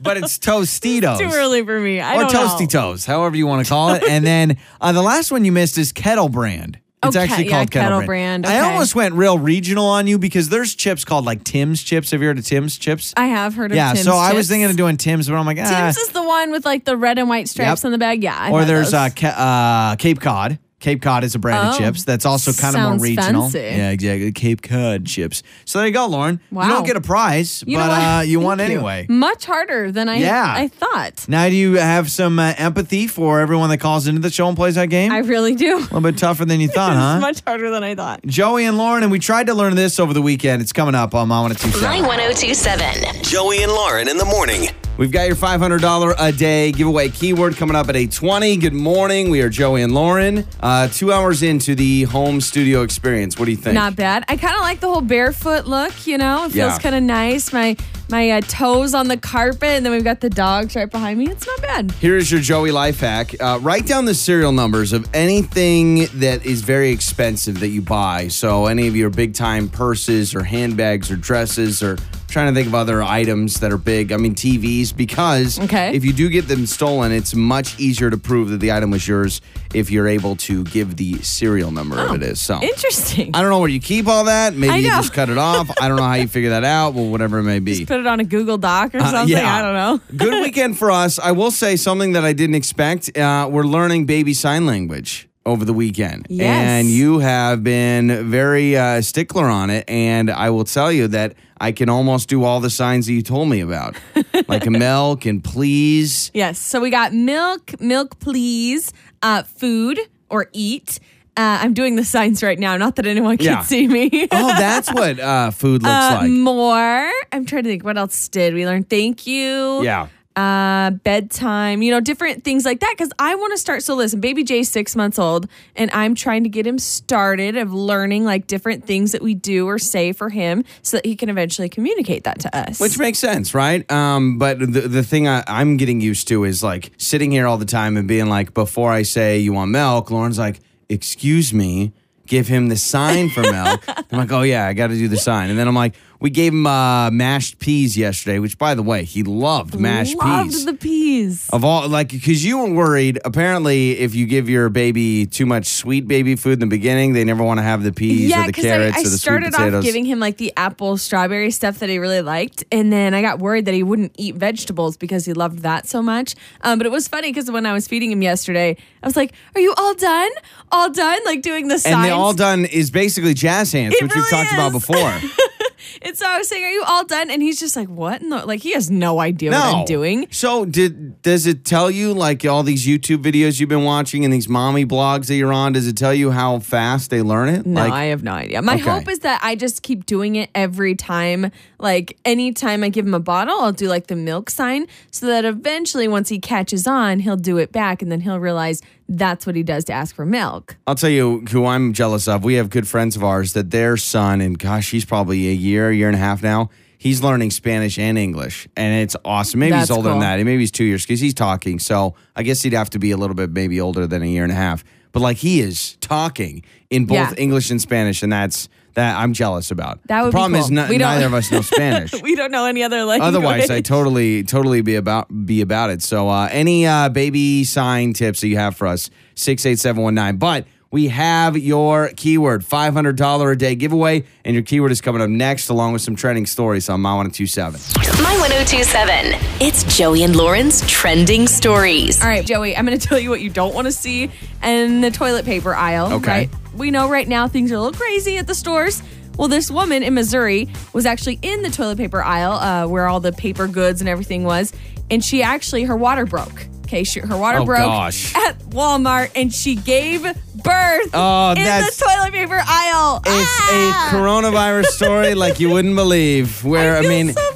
but it's Tostitos? Too early for me. I or don't Toasty know. Toes, however you want to call it. And then uh, the last one you missed is Kettle Brand. It's Oh, actually yeah, called Kettle, Kettle Brand, I okay. almost went real regional on you because there's chips called like Tim's chips. Have you heard of Tim's chips? I have heard of Tim's. yeah, Tim's so I was thinking of doing Tim's, but I'm like, ah. Tim's is the one with like the red and white stripes Yep. on the bag. Yeah. I've or there's uh, Ca- uh, Cape Cod. Cape Cod is a brand of Oh, chips that's also kind of more sounds regional. fancy. Yeah, exactly. Cape Cod chips. So there you go, Lauren. You Wow. don't get a prize, You know but what? uh, you won Thank anyway. Much harder than I Yeah. I thought. Now, do you have some uh, empathy for everyone that calls into the show and plays that game? I really do. a little bit tougher than you thought, huh? It's much harder than I thought. Joey and Lauren, and we tried to learn this over the weekend. It's coming up on Mom and a My 27. 1027. Joey and Lauren in the morning. We've got your $500 a day giveaway keyword coming up at 820. Good morning. We are Joey and Lauren. Uh, Uh, two hours into the home studio experience. What do you think? Not bad. I kind of like the whole barefoot look. You know, it feels Yeah. kind of nice. My my uh, toes on the carpet, and then we've got the dogs right behind me. It's not bad. Here's your Joey life hack. Uh, write down the serial numbers of anything that is very expensive that you buy. So, any of your big time purses or handbags or dresses or trying to think of other items that are big. I mean, TVs, because Okay. if you do get them stolen, it's much easier to prove that the item was yours if you're able to give the serial number of it is. So, Interesting. I don't know where you keep all that. Maybe you just cut it off. I don't know how you figure that out. Well, whatever it may be. Put it on a Google Doc or Uh, something. yeah. I don't know. Good weekend for us. I will say something that I didn't expect. Uh, we're learning baby sign language over the weekend. Yes. And you have been very uh, stickler on it. And I will tell you that I can almost do all the signs that you told me about, like milk and please. Yes. So we got milk, milk, please, uh, food or eat. Uh, I'm doing the signs right now. Not that anyone can Yeah. see me. Oh, that's what uh, food looks Uh, like. more. I'm trying to think. What else did we learn? Thank you. Yeah. uh, bedtime, you know, different things like that. Because I want to start. So listen, baby Jay's six months old, and I'm trying to get him started of learning like different things that we do or say for him, so that he can eventually communicate that to us. Which makes sense, right? Um, but the, the thing I, I'm getting used to is like sitting here all the time and being like, before I say you want milk, Lauren's like, excuse me, give him the sign for milk. I'm like, oh yeah, I got to do the sign. And then I'm like, we gave him uh, mashed peas yesterday, which by the way, he loved mashed Loved peas. Loved the peas. of all, like, because you were worried. Apparently, if you give your baby too much sweet baby food in the beginning, they never want to have the peas Yeah, or the because carrots I, I or the sweet started off giving him like the apple strawberry stuff that he really liked, and then I got worried that he wouldn't eat vegetables because he loved that so much. Um, but it was funny because when I was feeding him yesterday, I was like, "Are you all done? All done? Like doing the signs?" and the all done is basically jazz hands, It which we've really talked about before. And so I was saying, "Are you all done?" And he's just like, "What?" No, like he has no idea what I'm doing. So did does it tell you like all these YouTube videos you've been watching and these mommy blogs that you're on? Does it tell you how fast they learn it? No, like, I have no idea. My Okay. hope is that I just keep doing it every time. Like anytime I give him a bottle, I'll do like the milk sign so that eventually once he catches on, he'll do it back and then he'll realize that's what he does to ask for milk. I'll tell you who I'm jealous of. We have good friends of ours that their son, and gosh, he's probably a year, year and a half now. he's learning Spanish and English, and it's awesome. Maybe That's he's older cool. than that. Maybe he's two years because he's talking. So I guess he'd have to be a little bit maybe older than a year and a half. But like he is talking in both Yeah. English and Spanish, and that's that I'm jealous about. That would the be problem is cool. We don't- neither of us know Spanish. we don't know any other language. Otherwise, I totally, totally be about be about it. So, uh, any uh, baby sign tips that you have for us, six eight seven one nine. But we have your keyword, five hundred dollar a day giveaway, and your keyword is coming up next, along with some trending stories on My One Two Seven. My 1027. It's Joey and Lauren's trending stories. All right, Joey, I'm going to tell you what you don't want to see in the toilet paper aisle. Okay. Right? We know right now things are a little crazy at the stores. Well, this woman in Missouri was actually in the toilet paper aisle uh, where all the paper goods and everything was, and she actually her water broke. Okay, she, her water Oh, broke gosh. at Walmart, and she gave birth Oh, in the toilet paper aisle. It's Ah! a coronavirus story like you wouldn't believe. Where I, I, mean, so bad for her.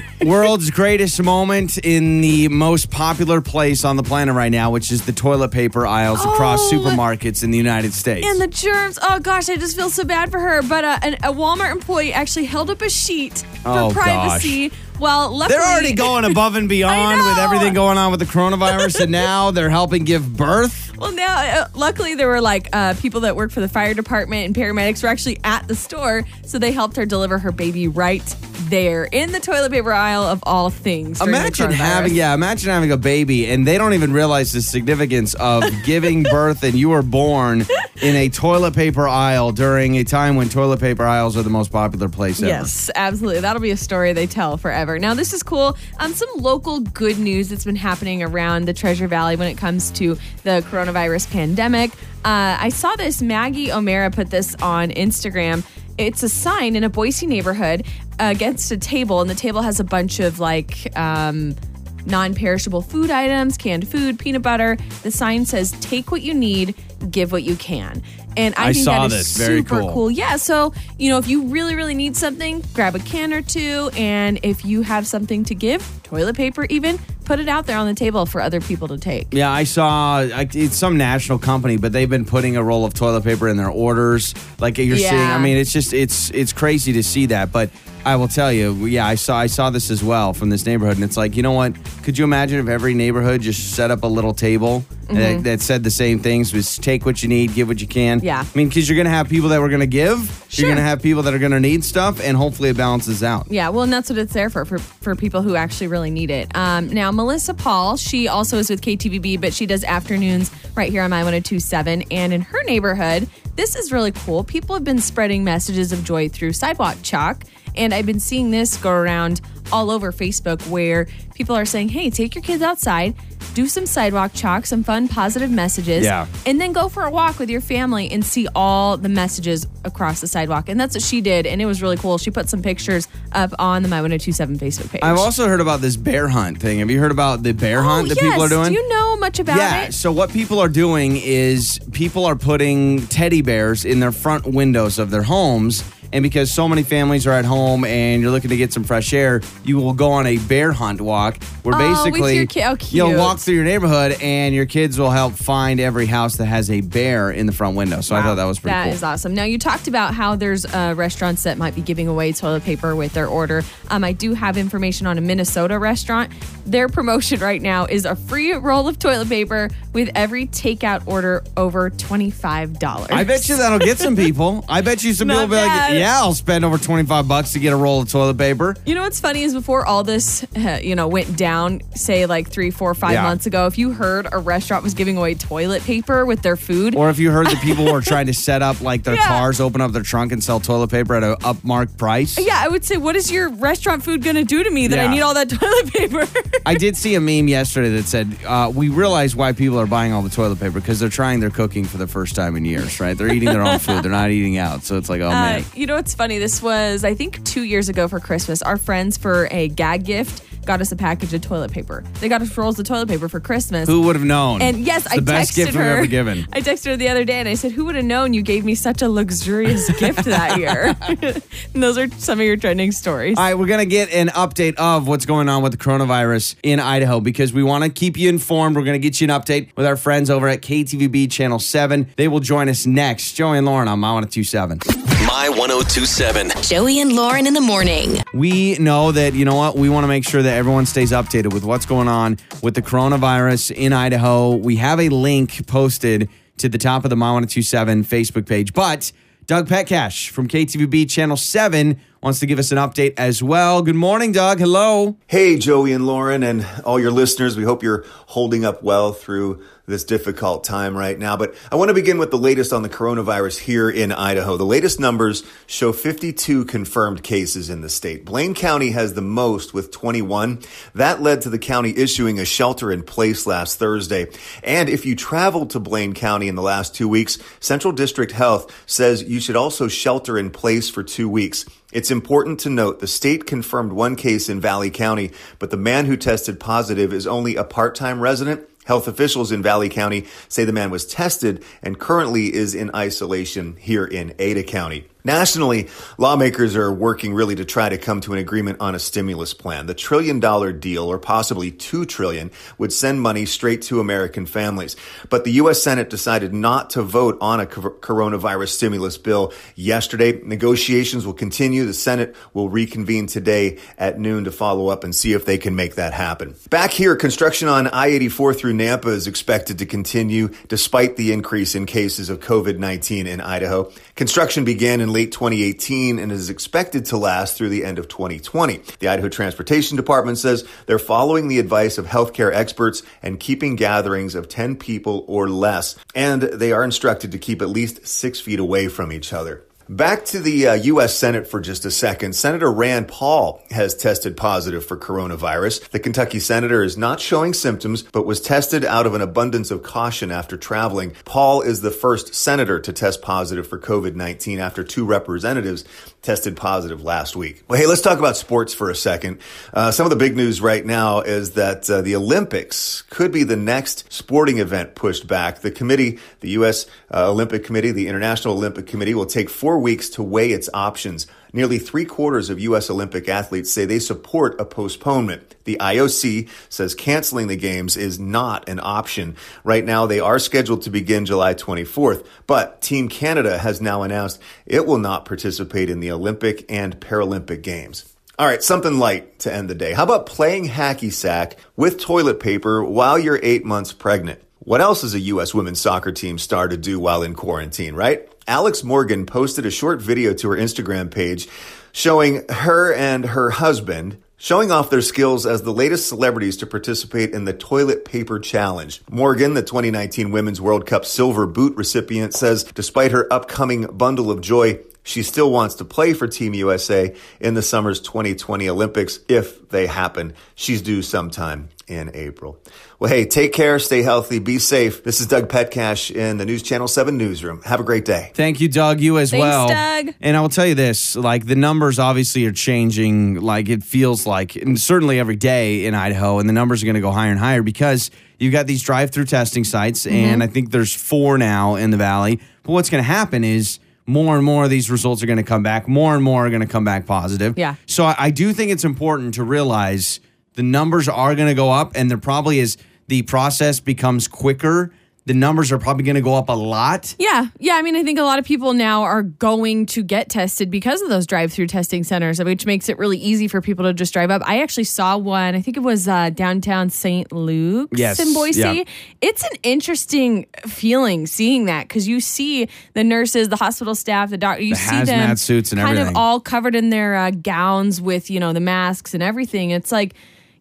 world's greatest moment in the most popular place on the planet right now, which is the toilet paper aisles across Oh. supermarkets in the United States. And the germs. Oh gosh, I just feel so bad for her. But uh, an, a Walmart employee actually held up a sheet for Oh, privacy. Well, luckily They're already going above and beyond with everything going on with the coronavirus, and now they're helping give birth. Well, now, uh, luckily, there were like uh, people that work for the fire department and paramedics were actually at the store, so they helped her deliver her baby right there in the toilet paper aisle of all things. during the Imagine coronavirus. having, yeah, imagine having a baby, and they don't even realize the significance of giving birth, and you were born in a toilet paper aisle during a time when toilet paper aisles are the most popular place ever. Yes, absolutely. That'll be a story they tell forever. Now, this is cool. Um, some local good news that's been happening around the Treasure Valley when it comes to the coronavirus pandemic. Uh, I saw this. Maggie O'Mara put this on Instagram. It's a sign in a Boise neighborhood against a table, and the table has a bunch of like. Um, non-perishable food items, canned food, peanut butter. The sign says take what you need, give what you can. And I, I think saw that is this. Very super cool. cool. Yeah, so you know, if you really, really need something, grab a can or two, and if you have something to give, toilet paper even, put it out there on the table for other people to take. Yeah, I saw I- it's some national company, but they've been putting a roll of toilet paper in their orders. Like you're seeing, I mean, it's just it's it's crazy to see that. But I will tell you, yeah, I saw I saw this as well from this neighborhood, and it's like, you know what? Could you imagine if every neighborhood just set up a little table that, that said the same things? Was take what you need, give what you can. Mm-hmm. Yeah. I mean, because you're gonna have people that were gonna give, Sure. you're gonna have people that are gonna need stuff, and hopefully it balances out. Yeah, well, and that's what it's there for, for, for people who actually really need it. Um, now, Melissa Paul, she also is with KTVB, but she does afternoons right here on My 1027. And in her neighborhood, this is really cool. People have been spreading messages of joy through sidewalk chalk. And I've been seeing this go around all over Facebook where people are saying, hey, take your kids outside, do some sidewalk chalk, some fun, positive messages, Yeah. and then go for a walk with your family and see all the messages across the sidewalk. And that's what she did. And it was really cool. She put some pictures up on the My 1027 Facebook page. I've also heard about this bear hunt thing. Have you heard about the bear oh, hunt that yes. people are doing? Do you know much about yeah. it? So what people are doing is people are putting teddy bears in their front windows of their homes. And because so many families are at home and you're looking to get some fresh air, you will go on a bear hunt walk where Oh, basically ki- oh, you'll walk through your neighborhood and your kids will help find every house that has a bear in the front window. So I thought that was pretty That cool. is awesome. Now you talked about how there's uh, restaurants that might be giving away toilet paper with their order. Um, I do have information on a Minnesota restaurant. Their promotion right now is a free roll of toilet paper with every takeout order over twenty five dollars. I bet you that'll get some people. I bet you some Not people will be like, bad. Yeah, I'll spend over 25 bucks to get a roll of toilet paper. You know what's funny is before all this, uh, you know, went down, say like three, four, five Yeah. months ago, if you heard a restaurant was giving away toilet paper with their food, Or if you heard that people were trying to set up like their Yeah. cars, open up their trunk and sell toilet paper at a upmarked price. yeah, I would say, what is your restaurant food going to do to me that I need all that toilet paper? I did see a meme yesterday that said, uh, "We realize why people are buying all the toilet paper because they're trying their cooking for the first time in years, right? They're eating their own food. They're not eating out. So it's like, oh Uh, man, you know what's funny? This was, I think, two years ago for Christmas. Our friends, for a gag gift, got us a package of toilet paper. They got us rolls of toilet paper for Christmas. Who would have known? And yes, It's I the best texted gift her. we've ever given. I texted her the other day and I said, "Who would have known you gave me such a luxurious gift that year?" and those are some of your trending stories. All right, we're going to get an update of what's going on with the coronavirus in Idaho because we want to keep you informed. We're going to get you an update with our friends over at KTVB Channel 7. They will join us next. Joey and Lauren on My 1027. My 1027. Joey and Lauren in the morning. We know that, you know what, we want to make sure that everyone stays updated with what's going on with the coronavirus in Idaho. We have a link posted to the top of the My 1027 Facebook page, but Doug Petcash from KTVB Channel 7 wants to give us an update as well. Good morning, Doug. Hello. Hey, Joey and Lauren, and all your listeners. We hope you're holding up well through this difficult time right now. But I want to begin with the latest on the coronavirus here in Idaho. The latest numbers show 52 confirmed cases in the state. Blaine County has the most with 21. That led to the county issuing a shelter in place last Thursday. And if you traveled to Blaine County in the last two weeks, Central District Health says you should also shelter in place for two weeks. It's important to note the state confirmed one case in Valley County, but the man who tested positive is only a part-time resident. Health officials in Valley County say the man was tested and currently is in isolation here in Ada County. Nationally, lawmakers are working really to try to come to an agreement on a stimulus plan. The trillion dollar deal, or possibly two trillion, would send money straight to American families. But the U.S. Senate decided not to vote on a coronavirus stimulus bill yesterday. Negotiations will continue. The Senate will reconvene today at noon to follow up and see if they can make that happen. Back here, construction on I-84 through Nampa is expected to continue despite the increase in cases of COVID-19 in Idaho. Construction began in late 2018 and is expected to last through the end of 2020. The Idaho Transportation Department says they're following the advice of healthcare experts and keeping gatherings of 10 people or less, and they are instructed to keep at least six feet away from each other. Back to the uh, U.S. Senate for just a second. Senator Rand Paul has tested positive for coronavirus. The Kentucky senator is not showing symptoms, but was tested out of an abundance of caution after traveling. Paul is the first senator to test positive for COVID-19 after two representatives tested positive last week. Well, hey, let's talk about sports for a second. Uh, some of the big news right now is that uh, the Olympics could be the next sporting event pushed back. The committee, the U.S. Uh, Olympic Committee, the International Olympic Committee will take four weeks to weigh its options. Nearly three quarters of U.S. Olympic athletes say they support a postponement. The IOC says canceling the games is not an option. Right now, they are scheduled to begin July 24th, but Team Canada has now announced it will not participate in the Olympic and Paralympic Games. All right, something light to end the day. How about playing hacky sack with toilet paper while you're eight months pregnant? What else is a U.S. women's soccer team star to do while in quarantine, right? Alex Morgan posted a short video to her Instagram page showing her and her husband showing off their skills as the latest celebrities to participate in the toilet paper challenge. Morgan, the 2019 Women's World Cup silver boot recipient, says despite her upcoming bundle of joy, she still wants to play for Team USA in the summer's 2020 Olympics if they happen. She's due sometime in April. Well, hey, take care, stay healthy, be safe. This is Doug Petcash in the News Channel 7 newsroom. Have a great day. Thank you, Doug. You as Thanks, well. Doug. And I will tell you this: like the numbers obviously are changing. Like it feels like, and certainly every day in Idaho, and the numbers are going to go higher and higher because you've got these drive-through testing sites, Mm-hmm. and I think there's four now in the valley. But what's going to happen is more and more of these results are going to come back. More and more are going to come back positive. Yeah. So I, I do think it's important to realize the numbers are going to go up, and there probably is the process becomes quicker. The numbers are probably going to go up a lot. Yeah, yeah. I mean, I think a lot of people now are going to get tested because of those drive-through testing centers, which makes it really easy for people to just drive up. I actually saw one. I think it was uh, downtown St. Luke's Yes, in Boise. yeah. It's an interesting feeling seeing that because you see the nurses, the hospital staff, the doctor. You The see them suits and kind everything. of all covered in their uh, gowns with you know the masks and everything. It's like.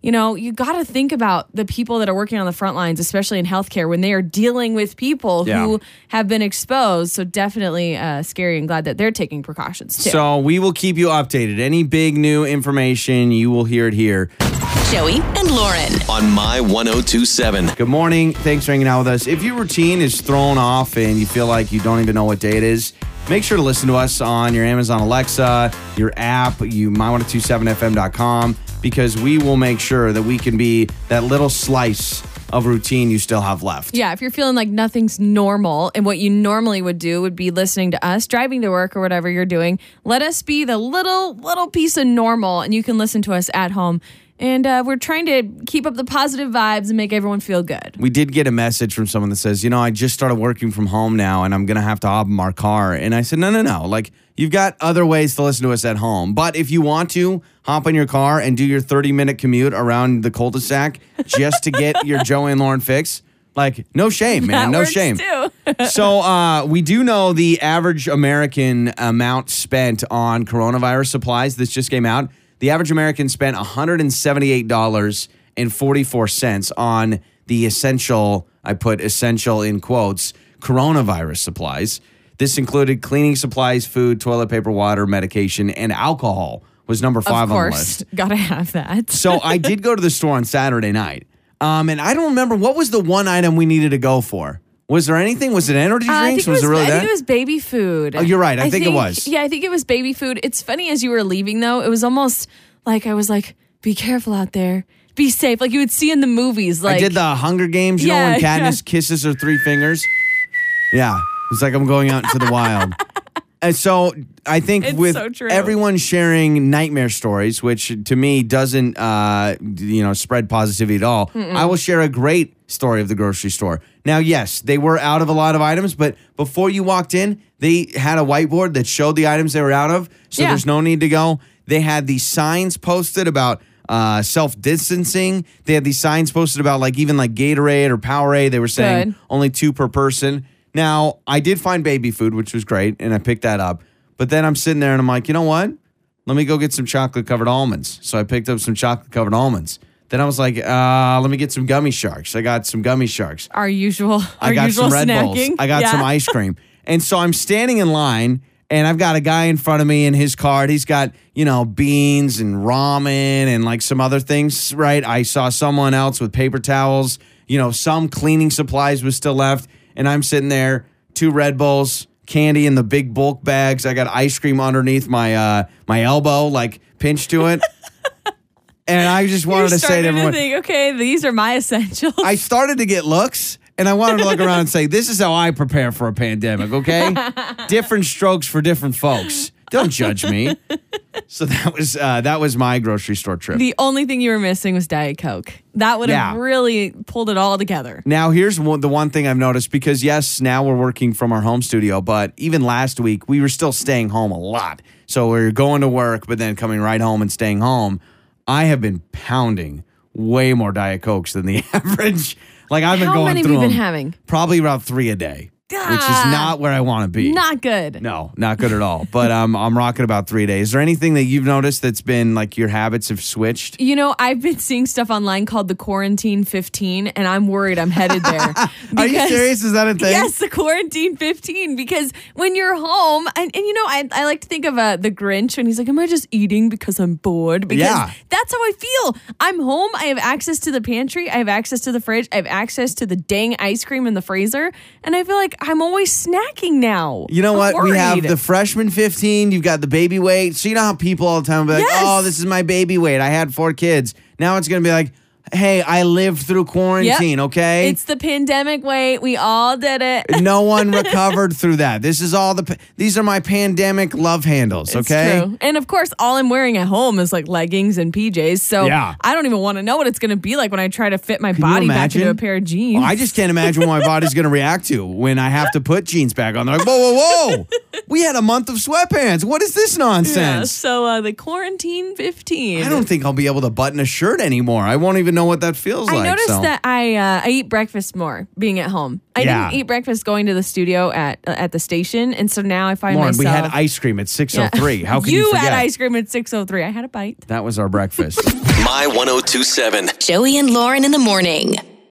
You know, you got to think about the people that are working on the front lines, especially in healthcare, when they are dealing with people Yeah. who have been exposed. So definitely uh, scary and glad that they're taking precautions too. So we will keep you updated. Any big new information, you will hear it here. Joey and Lauren. On My 1027. Good morning. Thanks for hanging out with us. If your routine is thrown off and you feel like you don't even know what day it is, make sure to listen to us on your Amazon Alexa, your app, you my1027fm.com. because we will make sure that we can be that little slice of routine you still have left. Yeah, if you're feeling like nothing's normal and what you normally would do would be listening to us, driving to work or whatever you're doing, let us be the little little piece of normal and you can listen to us at home. And uh, we're trying to keep up the positive vibes and make everyone feel good. We did get a message from someone that says, you know, I just started working from home now and I'm going to have to hop in my car. And I said, no, no, no. Like, you've got other ways to listen to us at home. But if you want to, hop in your car and do your 30 minute commute around the cul de sac just to get your Joey and Lauren fix. Like, no shame, man. That no shame. so uh, we do know the average American amount spent on coronavirus supplies. This just came out. The average American spent $178.44 on the essential, I put essential in quotes, coronavirus supplies. This included cleaning supplies, food, toilet paper, water, medication, and alcohol was number five of on the list. gotta have that. So I did go to the store on Saturday night. Um, and I don't remember what was the one item we needed to go for. Was there anything? Was it energy Uh, I drinks? think it was, was, it really I that? think it was baby food. Oh, you're right. I think it was. Yeah, I think it was baby food. It's funny as you were leaving though, it was almost like I was like, "Be careful out there, be safe." Like you would see in the movies. Like I did the Hunger Games, you know, Yeah, when Katniss yeah. kisses her three fingers. Yeah, it's like I'm going out into the wild. And so I think It's with so everyone sharing nightmare stories, which to me doesn't, uh, you know, spread positivity at all, I will share a great story of the grocery store. Now, yes, they were out of a lot of items, but before you walked in, they had a whiteboard that showed the items they were out of. So Yeah. there's no need to go. They had these signs posted about uh, self distancing. They had these signs posted about like even like Gatorade or Powerade. They were saying Good. only two per person. Now, I did find baby food, which was great, and I picked that up. But then I'm sitting there and I'm like, you know what? Let me go get some chocolate covered almonds. So I picked up some chocolate covered almonds. Then I was like, uh, let me get some gummy sharks. I got some gummy sharks. our usual. Our I got usual some Red snacking. Bulls. I got Yeah. some ice cream. And so I'm standing in line and I've got a guy in front of me in his cart. He's got, you know, beans and ramen and like some other things, right? I saw someone else with paper towels, you know, some cleaning supplies was still left. And I'm sitting there, two Red Bulls, candy in the big bulk bags. I got ice cream underneath my uh my elbow, like pinched to it. and I just wanted to say to everyone, think, okay, these are my essentials. I started to get looks and I wanted to look around and say, this is how I prepare for a pandemic, okay? different strokes for different folks. Don't judge me. So that was uh, that was my grocery store trip. the only thing you were missing was Diet Coke. That would have Yeah. really pulled it all together. Now, here's one, the one thing I've noticed because, yes, now we're working from our home studio, but even last week, we were still staying home a lot. So we are going to work, but then coming right home and staying home. I have been pounding way more Diet Cokes than the average. Like, I've been How going many have through you been them having? Probably about three a day, which is not where I want to be. Not good. No, not good at all. But um, I'm rocking about three days. Is there anything that you've noticed that's been like your habits have switched? You know, I've been seeing stuff online called the Quarantine 15, and I'm worried I'm headed there. Are you serious? Is that a thing? Yes, the Quarantine 15, because when you're home, and, and you know, I, I like to think of uh, the Grinch when he's like, Am I just eating because I'm bored? Because Yeah. that's how I feel. I'm home. I have access to the pantry. I have access to the fridge. I have access to the dang ice cream in the freezer. And I feel like I'm always snacking now. You know I'm what? We have the freshman 15. You've got the baby weight. So you know how people all the time be like, Yes. oh, this is my baby weight. I had four kids. Now it's going to be like, hey, I lived through Yep. quarantine, okay? It's the pandemic weight. We all did it. no one recovered through that. This is all the, these are my pandemic love handles, It's okay? true. And of course, all I'm wearing at home is like leggings and PJs. So Yeah. I don't even want to know what it's going to be like when I try to fit my Can body back into a pair of jeans. I just can't imagine what my body's going to react to when I have to put jeans back on. They're like, whoa, whoa, whoa. we had a month of sweatpants. What is this Yeah, nonsense? so uh, the quarantine 15. I don't think I'll be able to button a shirt anymore. I won't even know what that feels I like. I noticed so. that I uh, I eat breakfast more being at home. I Yeah. didn't eat breakfast going to the studio at uh, at the station, and so now I find Lauren, myself. we had ice cream at 6.03. How can you, you had ice cream at six oh three. I had a bite. That was our breakfast. My 1027. Joey and Lauren in the morning.